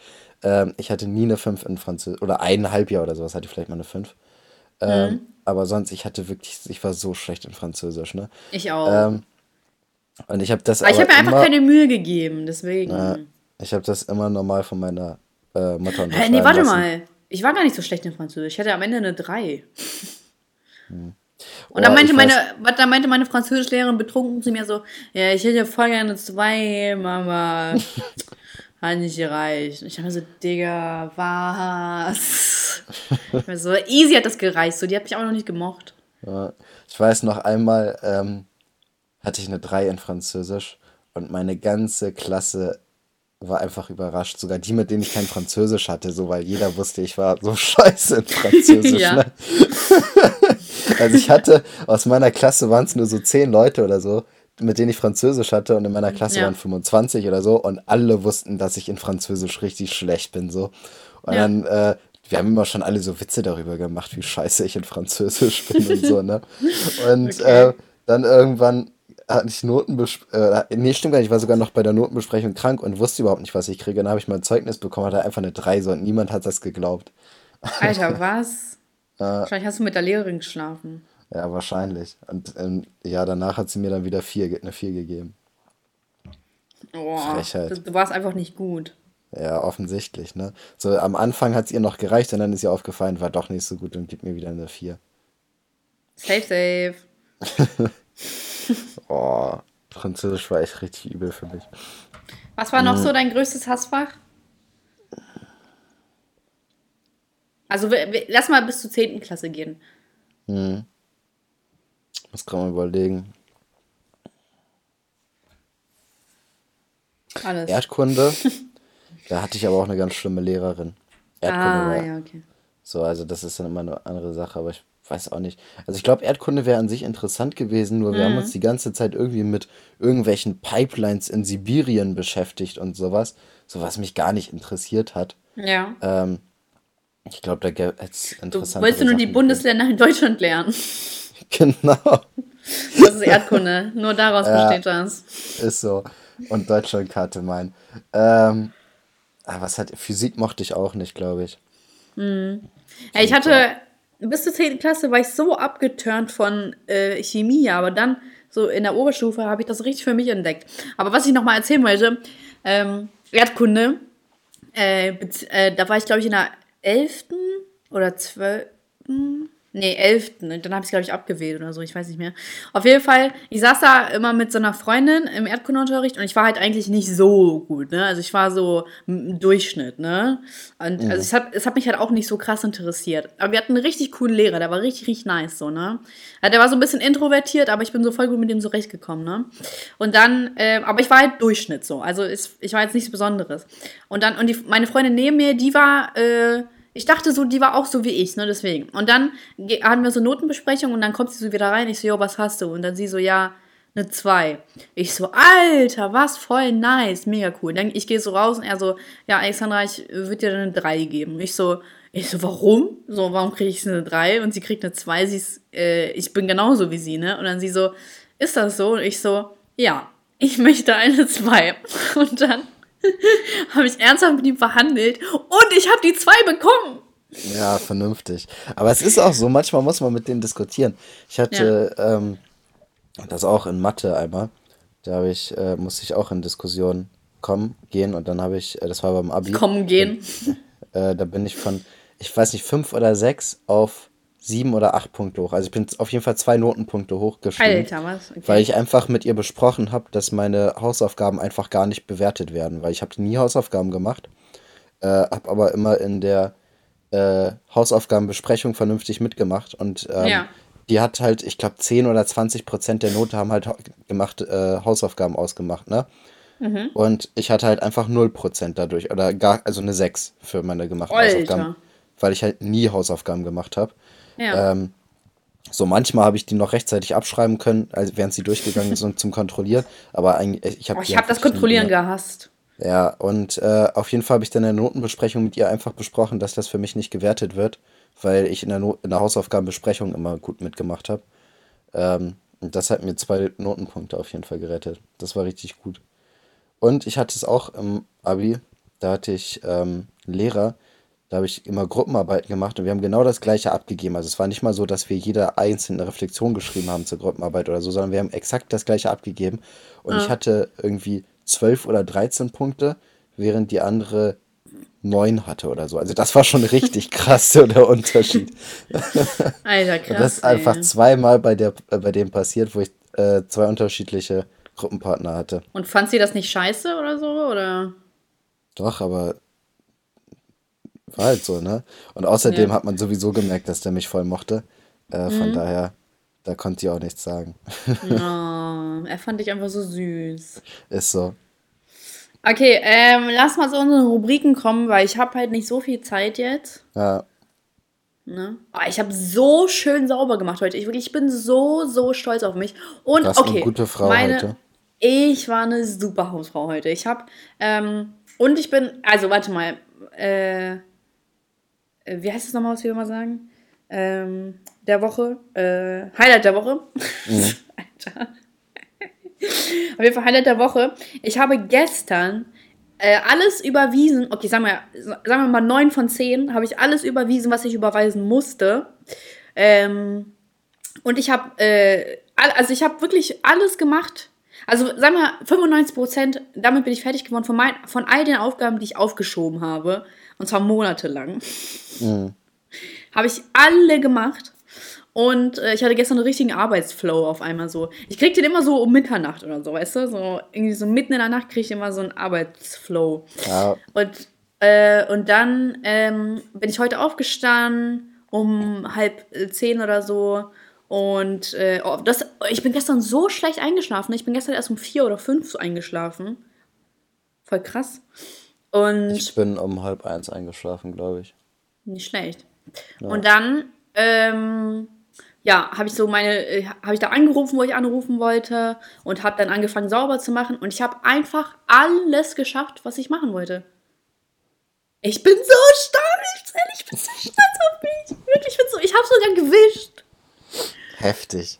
Ähm, ich hatte nie eine 5 in Französisch. Oder ein Halbjahr oder sowas hatte ich vielleicht mal eine 5. Ähm, Mhm. Aber sonst, ich hatte wirklich, ich war so schlecht in Französisch, ne? Ich auch. Ähm, und ich habe das aber ich habe mir einfach keine Mühe gegeben, deswegen. Ja, ich habe das immer normal von meiner äh, Mutter Hä, unterschreiben nee, warte lassen. mal. Ich war gar nicht so schlecht in Französisch. Ich hatte am Ende eine 3. Und dann meinte, meine, dann meinte meine Französischlehrerin betrunken zu mir so, ja, ich hätte ja voll gerne zwei, Mama. Hat nicht gereicht. Ich habe mir so, Digga, was? ich mir so, easy hat das gereicht. So, die hat mich auch noch nicht gemocht. Ja, ich weiß noch einmal, ähm, hatte ich eine 3 in Französisch und meine ganze Klasse war einfach überrascht. Sogar die, mit denen ich kein Französisch hatte, so weil jeder wusste, ich war so scheiße in Französisch. ja. Ne? Also ich hatte, aus meiner Klasse waren es nur so zehn Leute oder so, mit denen ich Französisch hatte und in meiner Klasse ja. waren 25 oder so und alle wussten, dass ich in Französisch richtig schlecht bin. so. Und ja. dann, äh, wir haben immer schon alle so Witze darüber gemacht, wie scheiße ich in Französisch bin und so, ne? Und okay. äh, dann irgendwann hatte ich Notenbesprechung, äh, nee, stimmt gar nicht, ich war sogar noch bei der Notenbesprechung krank und wusste überhaupt nicht, was ich kriege. Dann habe ich mal ein Zeugnis bekommen, hatte einfach eine 3 so und niemand hat das geglaubt. Alter, was? Äh, Wahrscheinlich hast du mit der Lehrerin geschlafen. Ja, wahrscheinlich. Und ähm, ja, danach hat sie mir dann wieder vier, eine 4 gegeben. Oh, Frechheit. Du warst einfach nicht gut. Ja, offensichtlich, ne? So, am Anfang hat es ihr noch gereicht und dann ist ihr aufgefallen, war doch nicht so gut und gibt mir wieder eine 4. Safe, safe. oh, Französisch war echt richtig übel für mich. Was war noch mhm. so dein größtes Hassfach? Also, lass mal bis zur 10. Klasse gehen. Hm. Was kann man überlegen? Alles. Erdkunde. da hatte ich aber auch eine ganz schlimme Lehrerin. Erdkunde ah, war, ja, okay. So, also das ist dann immer eine andere Sache, aber ich weiß auch nicht. Also ich glaube, Erdkunde wäre an sich interessant gewesen, nur wir haben mhm. uns die ganze Zeit irgendwie mit irgendwelchen Pipelines in Sibirien beschäftigt und sowas, so was mich gar nicht interessiert hat. Ja. Ähm, ich glaube, da gäbe es interessant. Wolltest du nur die Bundesländer in Deutschland lernen? Genau. Das ist Erdkunde. Nur daraus ja, besteht das. Ist so. Und Deutschlandkarte mein. Ähm, aber ah, was hat Physik mochte ich auch nicht, glaube ich. Hm. Ja, ich hatte bis zur 10. Klasse war ich so abgeturnt von äh, Chemie, aber dann so in der Oberstufe habe ich das richtig für mich entdeckt. Aber was ich noch mal erzählen wollte, ähm, Erdkunde, äh, äh, da war ich glaube ich in der 11. oder 12. Nee, 11. Dann habe ich glaube ich, abgewählt oder so. Ich weiß nicht mehr. Auf jeden Fall, ich saß da immer mit so einer Freundin im Erdkundeunterricht und ich war halt eigentlich nicht so gut, ne? Also ich war so im Durchschnitt, ne? Und mhm. also es hat, es hat mich halt auch nicht so krass interessiert. Aber wir hatten einen richtig coolen Lehrer, der war richtig, richtig nice, so, ne? Der war so ein bisschen introvertiert, aber ich bin so voll gut mit dem zurechtgekommen, ne? Und dann, äh, aber ich war halt Durchschnitt so. Also ich, ich war jetzt nichts Besonderes. Und dann, und die, meine Freundin neben mir, die war, äh, ich dachte so, die war auch so wie ich, ne, deswegen. Und dann hatten wir so Notenbesprechung und dann kommt sie so wieder rein. Ich so, jo, was hast du? Und dann sie so, ja, eine 2. Ich so, Alter, was voll nice, mega cool. Dann ich gehe so raus und er so, ja, Alexandra, ich würde dir eine 3 geben. Ich so, ich so, warum? So, warum kriege ich eine 3? Und sie kriegt eine 2. Sie ist, äh, ich bin genauso wie sie, ne? Und dann sie so, ist das so? Und ich so, ja, ich möchte eine 2. Und dann habe ich ernsthaft mit ihm verhandelt und ich habe die zwei bekommen. Ja, vernünftig. Aber es ist auch so, manchmal muss man mit denen diskutieren. Ich hatte ja. ähm, das auch in Mathe einmal. Da habe ich, äh, musste ich auch in Diskussionen kommen, gehen und dann habe ich, äh, das war beim Abi. Kommen, gehen. Äh, da bin ich von, ich weiß nicht, fünf oder sechs auf sieben oder acht Punkte hoch. Also ich bin auf jeden Fall zwei Notenpunkte hochgestiegen. Alter, was? Okay. Weil ich einfach mit ihr besprochen habe, dass meine Hausaufgaben einfach gar nicht bewertet werden. Weil ich habe nie Hausaufgaben gemacht, äh, habe aber immer in der äh, Hausaufgabenbesprechung vernünftig mitgemacht. Und ähm, ja. die hat halt, ich glaube, 10 oder 20 Prozent der Note haben halt gemacht, äh, Hausaufgaben ausgemacht, ne? Mhm. Und ich hatte halt einfach 0% dadurch. Oder gar, also eine 6 für meine gemachten Alter. Hausaufgaben. Weil ich halt nie Hausaufgaben gemacht habe. Ja. Ähm, so manchmal habe ich die noch rechtzeitig abschreiben können, also während sie durchgegangen sind zum Kontrollieren. Aber eigentlich, ich habe. Oh, ich habe das Kontrollieren gehasst. Ja, und äh, auf jeden Fall habe ich dann in der Notenbesprechung mit ihr einfach besprochen, dass das für mich nicht gewertet wird, weil ich in der, no in der Hausaufgabenbesprechung immer gut mitgemacht habe. Ähm, und das hat mir zwei Notenpunkte auf jeden Fall gerettet. Das war richtig gut. Und ich hatte es auch im Abi, da hatte ich ähm, einen Lehrer, da habe ich immer Gruppenarbeiten gemacht und wir haben genau das gleiche abgegeben. Also es war nicht mal so, dass wir jeder einzelne Reflexion geschrieben haben zur Gruppenarbeit oder so, sondern wir haben exakt das gleiche abgegeben. Und ja. ich hatte irgendwie zwölf oder dreizehn Punkte, während die andere neun hatte oder so. Also das war schon richtig krass, so der Unterschied. Alter, krass. Und das ist einfach zweimal bei, der, äh, bei dem passiert, wo ich äh, zwei unterschiedliche Gruppenpartner hatte. Und fand sie das nicht scheiße oder so? Oder? Doch, aber war halt so, ne? Und außerdem Ja. hat man sowieso gemerkt, dass der mich voll mochte. Äh, Mhm. von daher, da konnte ich auch nichts sagen. Oh, er fand dich einfach so süß. Ist so. Okay, ähm, lass mal zu unseren Rubriken kommen, weil ich habe halt nicht so viel Zeit jetzt. Ja, Ne? Aber ich habe so schön sauber gemacht heute. Ich, wirklich, ich bin so, so stolz auf mich. Und warst eine okay, gute Frau meine, heute. Ich war eine super Hausfrau heute. Ich habe ähm, und ich bin, also warte mal, äh, wie heißt es nochmal, was wir immer sagen? Ähm, der Woche, äh, Highlight der Woche. Alter. Auf jeden Fall Highlight der Woche. Ich habe gestern äh, alles überwiesen. Okay, sagen wir, sagen wir mal 9 von 10 habe ich alles überwiesen, was ich überweisen musste. Ähm, und ich habe, äh, also ich habe wirklich alles gemacht. Also sagen wir 95 Prozent, damit bin ich fertig geworden von, mein, von all den Aufgaben, die ich aufgeschoben habe. Und zwar monatelang. Habe ich alle gemacht. Und äh, ich hatte gestern einen richtigen Arbeitsflow auf einmal so. Ich krieg den immer so um Mitternacht oder so, weißt du? So irgendwie so mitten in der Nacht kriege ich immer so einen Arbeitsflow. ja, Und, äh, und dann ähm, bin ich heute aufgestanden um halb äh, zehn oder so. Und äh, oh, das, ich bin gestern so schlecht eingeschlafen. Ich bin gestern erst um vier oder fünf so eingeschlafen. Voll krass. Und ich bin um halb eins eingeschlafen, glaube ich. nicht schlecht. Und dann, ähm, ja, habe ich so meine, äh, habe ich da angerufen, wo ich anrufen wollte und habe dann angefangen sauber zu machen und ich habe einfach alles geschafft, was ich machen wollte. Ich bin so stolz, ehrlich, ich bin so stolz auf mich. Wirklich, ich bin so, ich habe sogar gewischt. Heftig.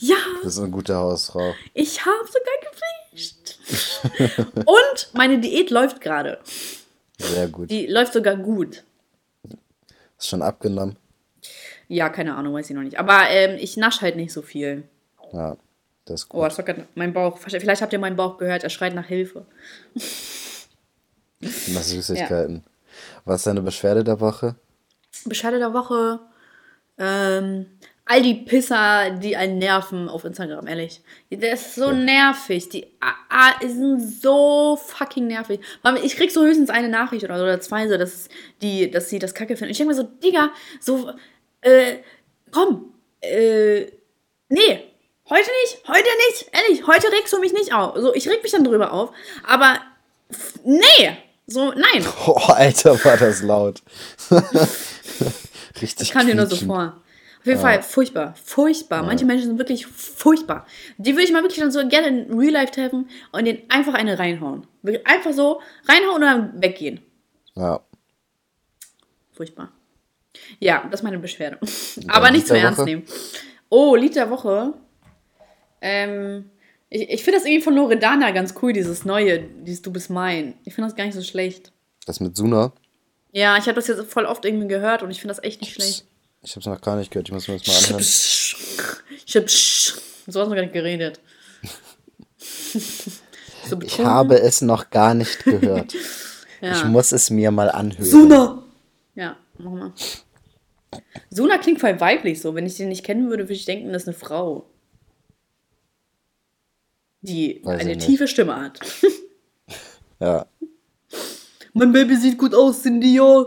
Ja, Du bist eine gute Hausfrau. ich habe sogar gewischt. und meine Diät läuft gerade. Sehr gut. Die läuft sogar gut. Ist schon abgenommen. Ja, keine Ahnung, weiß ich noch nicht. Aber ähm, ich nasche halt nicht so viel. Ja, das ist Oh, gut. das war grad mein Bauch. Vielleicht habt ihr meinen Bauch gehört, er schreit nach Hilfe. Nach Süßigkeiten. Was ist deine Beschwerde der Woche? Bescheide der Woche. Ähm, all die Pisser, die einen nerven auf Instagram, ehrlich. Das ist so nervig. Die ah, ah, sind so fucking nervig. Ich krieg so höchstens eine Nachricht oder, so, oder zwei, so, dass, die, dass sie das kacke finden. Ich denke mir so, Digga, so, äh, komm, äh, nee, heute nicht, heute nicht, ehrlich, heute regst du mich nicht auf. So, ich reg mich dann drüber auf, aber nee, so, nein. Oh, Alter, war das laut. Richtig Ich kann dir nur so vor. Auf jeden Fall furchtbar, furchtbar. Manche Menschen sind wirklich furchtbar. Die würde ich mal wirklich dann so gerne in Real Life treffen und den einfach eine reinhauen. Einfach so reinhauen und dann weggehen. Ja. Furchtbar. Ja, das ist meine Beschwerde. Aber Lied nicht zu ernst nehmen. Oh, Lied der Woche. Ähm, ich ich finde das irgendwie von Loredana ganz cool, dieses neue, dieses Du bist mein. Ich finde das gar nicht so schlecht. Das mit Suna. Ja, ich habe das jetzt voll oft irgendwie gehört und ich finde das echt nicht schlecht. Ich hab's noch gar nicht gehört. Ich muss mir das mal anhören. Ich hab so hast du gar nicht geredet. so Ich habe es noch gar nicht gehört. ja. Ich muss es mir mal anhören. Suna! Ja, mach mal. Suna klingt voll weiblich so. Wenn ich den nicht kennen würde, würde ich denken, das ist eine Frau. Die Weiß eine nicht. tiefe Stimme hat. Ja. mein Baby sieht gut aus, Cindy, ja.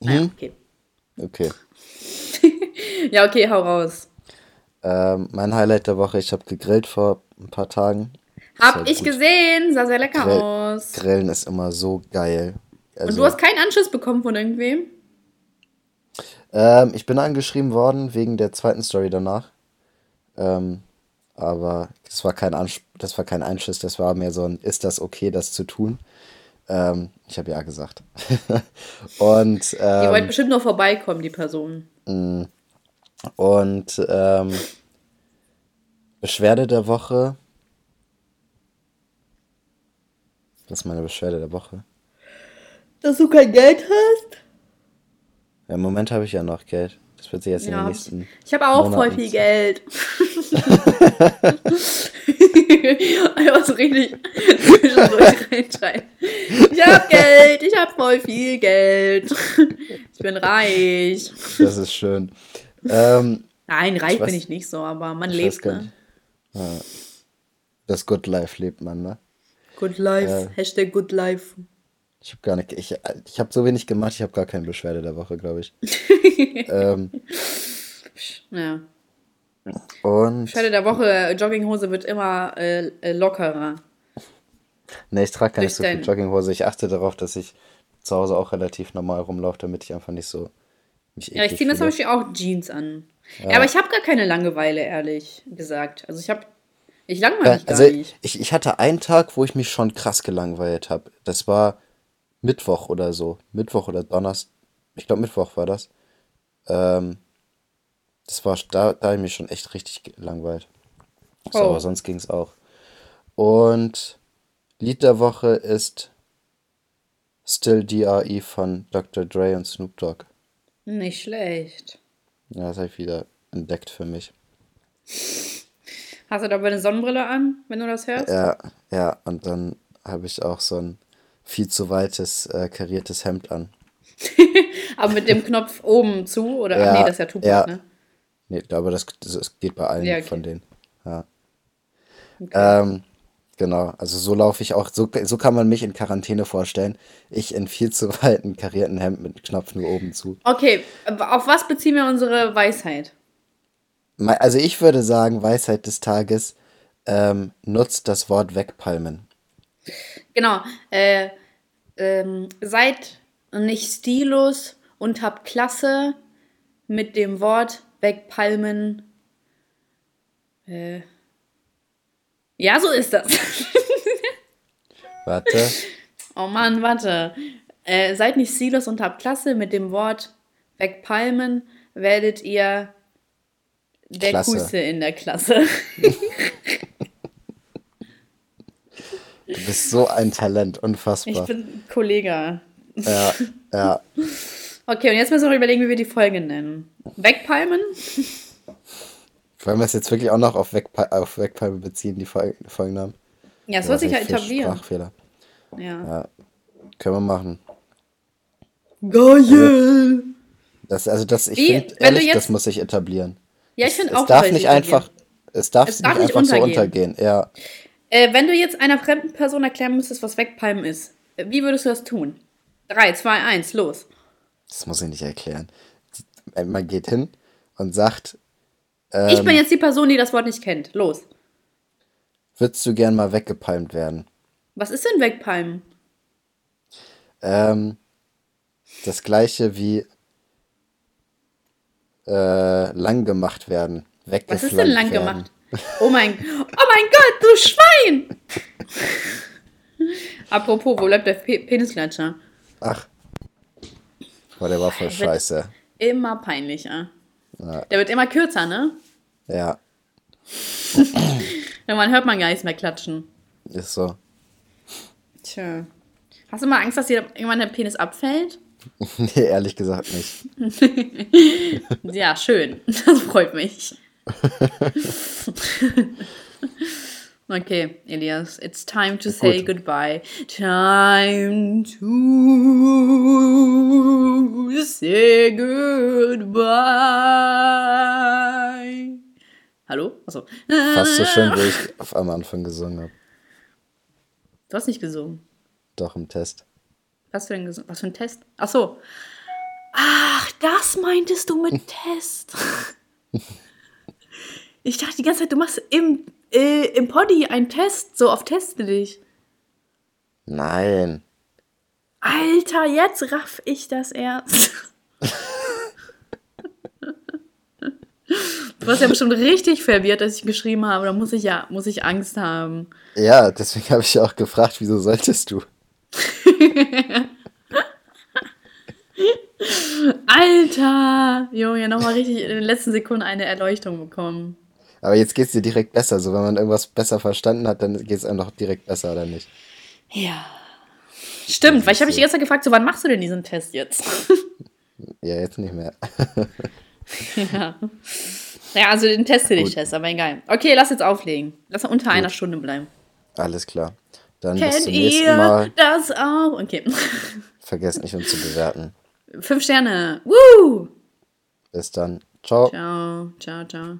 Naja, Mhm. okay. Okay. Ja, okay, hau raus. Ähm, mein Highlight der Woche, ich habe gegrillt vor ein paar Tagen. Hab halt ich gut. gesehen, sah sehr lecker Grill- aus. Grillen ist immer so geil. Also, Und du hast keinen Anschluss bekommen von irgendwem? ähm, ich bin angeschrieben worden wegen der zweiten Story danach. Ähm, aber das war kein Ansch das war kein Einschuss, das war mehr so ein, ist das okay, das zu tun? Ähm, ich habe ja gesagt. und Die wollten ähm, bestimmt noch vorbeikommen, die Person. und ähm, Beschwerde der Woche. Was ist meine Beschwerde der Woche? Dass du kein Geld hast? Ja, Im Moment habe ich ja noch Geld. Das wird sich jetzt in Ja, den hab nächsten. Ich habe auch Monaten voll viel zu- Geld. Einfach so richtig zwischendurch reinschreien. Ich hab Geld, ich hab voll viel Geld. Ich bin reich. Das ist schön. Ähm, Nein, reich Ich weiß- bin ich nicht so, aber man lebt, ne? Ja. Das Good Life lebt man, ne? Good life. Ja. Hashtag good life. Ich habe gar nicht, ich, ich habe so wenig gemacht, ich habe gar keine Beschwerde der Woche, glaube ich. ähm, Ja. Und Schade der Woche, Jogginghose wird immer äh, äh, lockerer. ne, ich trage gar nicht Durch so viel Jogginghose. Ich achte darauf, dass ich zu Hause auch relativ normal rumlaufe, damit ich einfach nicht so mich Ja, ich ziehe das zum. Beispiel auch Jeans an. Ja. aber ich habe gar keine Langeweile, ehrlich gesagt. Also ich habe, ich langweile mich gar Also nicht. ich, ich hatte einen Tag, wo ich mich schon krass gelangweilt habe. Das war Mittwoch oder so. Mittwoch oder Donnerstag. Ich glaube Mittwoch war das. Ähm, das war, da, da habe ich mich schon echt richtig gelangweilt. So, Oh. aber sonst ging es auch. Und Lied der Woche ist Still DRE von Dr. Dre und Snoop Dogg. Nicht schlecht. Ja, das habe ich wieder entdeckt für mich. Hast du dabei eine Sonnenbrille an, wenn du das hörst? Ja, ja, und dann habe ich auch so ein viel zu weites äh, kariertes Hemd an. Aber mit dem Knopf oben zu? Oder, Ja, ach nee, das ist ja Tupac, ja. ne? Nee, aber das, das geht bei allen Ja, okay. von denen. Ja. Ähm, genau, also so laufe ich auch, so, so kann man mich in Quarantäne vorstellen. Ich in viel zu weiten karierten Hemd mit Knopf nur oben zu. Okay, auf was beziehen wir unsere Weisheit? Also ich würde sagen, Weisheit des Tages, ähm, nutzt das Wort wegpalmen. Genau, äh, ähm, seid nicht stillos und habt Klasse mit dem Wort wegpalmen. Äh, ja, so ist das. Warte. oh Mann, warte. Äh, seid nicht stillos und habt Klasse mit dem Wort wegpalmen, werdet ihr der Klasse. Coolste in der Klasse. Du bist so ein Talent, Ich unfassbar. bin Kollege. Ja, ja. Okay, und jetzt müssen wir noch überlegen, wie wir die Folge nennen. Wegpalmen? Wollen wir es jetzt wirklich auch noch auf, Wegpa auf Wegpalme beziehen, die Fol Folgennamen? Ja, es wird sich ja für etablieren. Sprachfehler. Ja. Ja, können wir machen. Geil! Das, also das, ich finde, ehrlich, jetzt- das muss sich etablieren. Ja, ich Es, finde es auch, darf das nicht einfach, es darf, Es nicht darf nicht einfach so untergehen. untergehen. Ja, Äh, wenn du jetzt einer fremden Person erklären müsstest, was Wegpalmen ist, äh, wie würdest du das tun? 3, 2, 1, los. Das muss ich nicht erklären. Man geht hin und sagt, ich Ähm. bin jetzt die Person, die das Wort nicht kennt. Los. würdest du gern mal weggepalmt werden? Was ist denn Wegpalmen? Ähm, das gleiche wie äh, lang gemacht werden. Was ist denn lang werden. gemacht? Oh mein, oh mein Gott, du Schwein! Apropos, wo bleibt der Pe Penisklatscher? Ach. Boah, der war voll wird- scheiße. Immer peinlicher. Ja. Der wird immer kürzer, ne? Ja, Irgendwann hört man gar nichts mehr klatschen. ist so. Tja. Hast du mal Angst, dass dir irgendwann der Penis abfällt? nee, ehrlich gesagt nicht. Ja, schön. Das freut mich. Okay, Elias, it's time to say Gut. goodbye. Time to say goodbye. Hallo? Achso. Fast so schön, wie ich auf am Anfang gesungen habe. Du hast nicht gesungen. Doch im Test. Was für ein, was für ein Test? Ach so. Ach, das meintest du mit Test. Ich dachte die ganze Zeit, du machst im, äh, im Poddy einen Test. So auf Teste dich. Nein. Alter, jetzt raff ich das erst. Du warst ja bestimmt richtig verwirrt, als ich geschrieben habe. Da muss ich ja, muss ich Angst haben. Ja, deswegen habe ich ja auch gefragt, wieso solltest du? Alter! Junge, nochmal richtig in den letzten Sekunden eine Erleuchtung bekommen. Aber jetzt geht es dir direkt besser. So, wenn man irgendwas besser verstanden hat, dann geht es einem doch direkt besser, oder nicht? Ja. Stimmt, weil ich habe mich die ganze Zeit gefragt, so wann machst du denn diesen Test jetzt? ja, jetzt nicht mehr. ja. ja, also den Test den ich test, aber egal. Okay, lass jetzt auflegen. Lass unter Gut. einer Stunde bleiben. Alles klar. Dann Kennt bis zum ihr Mal. das auch? Okay. Vergesst nicht, uns zu bewerten. Fünf Sterne. Woo! Bis dann. Ciao. Ciao, ciao, ciao.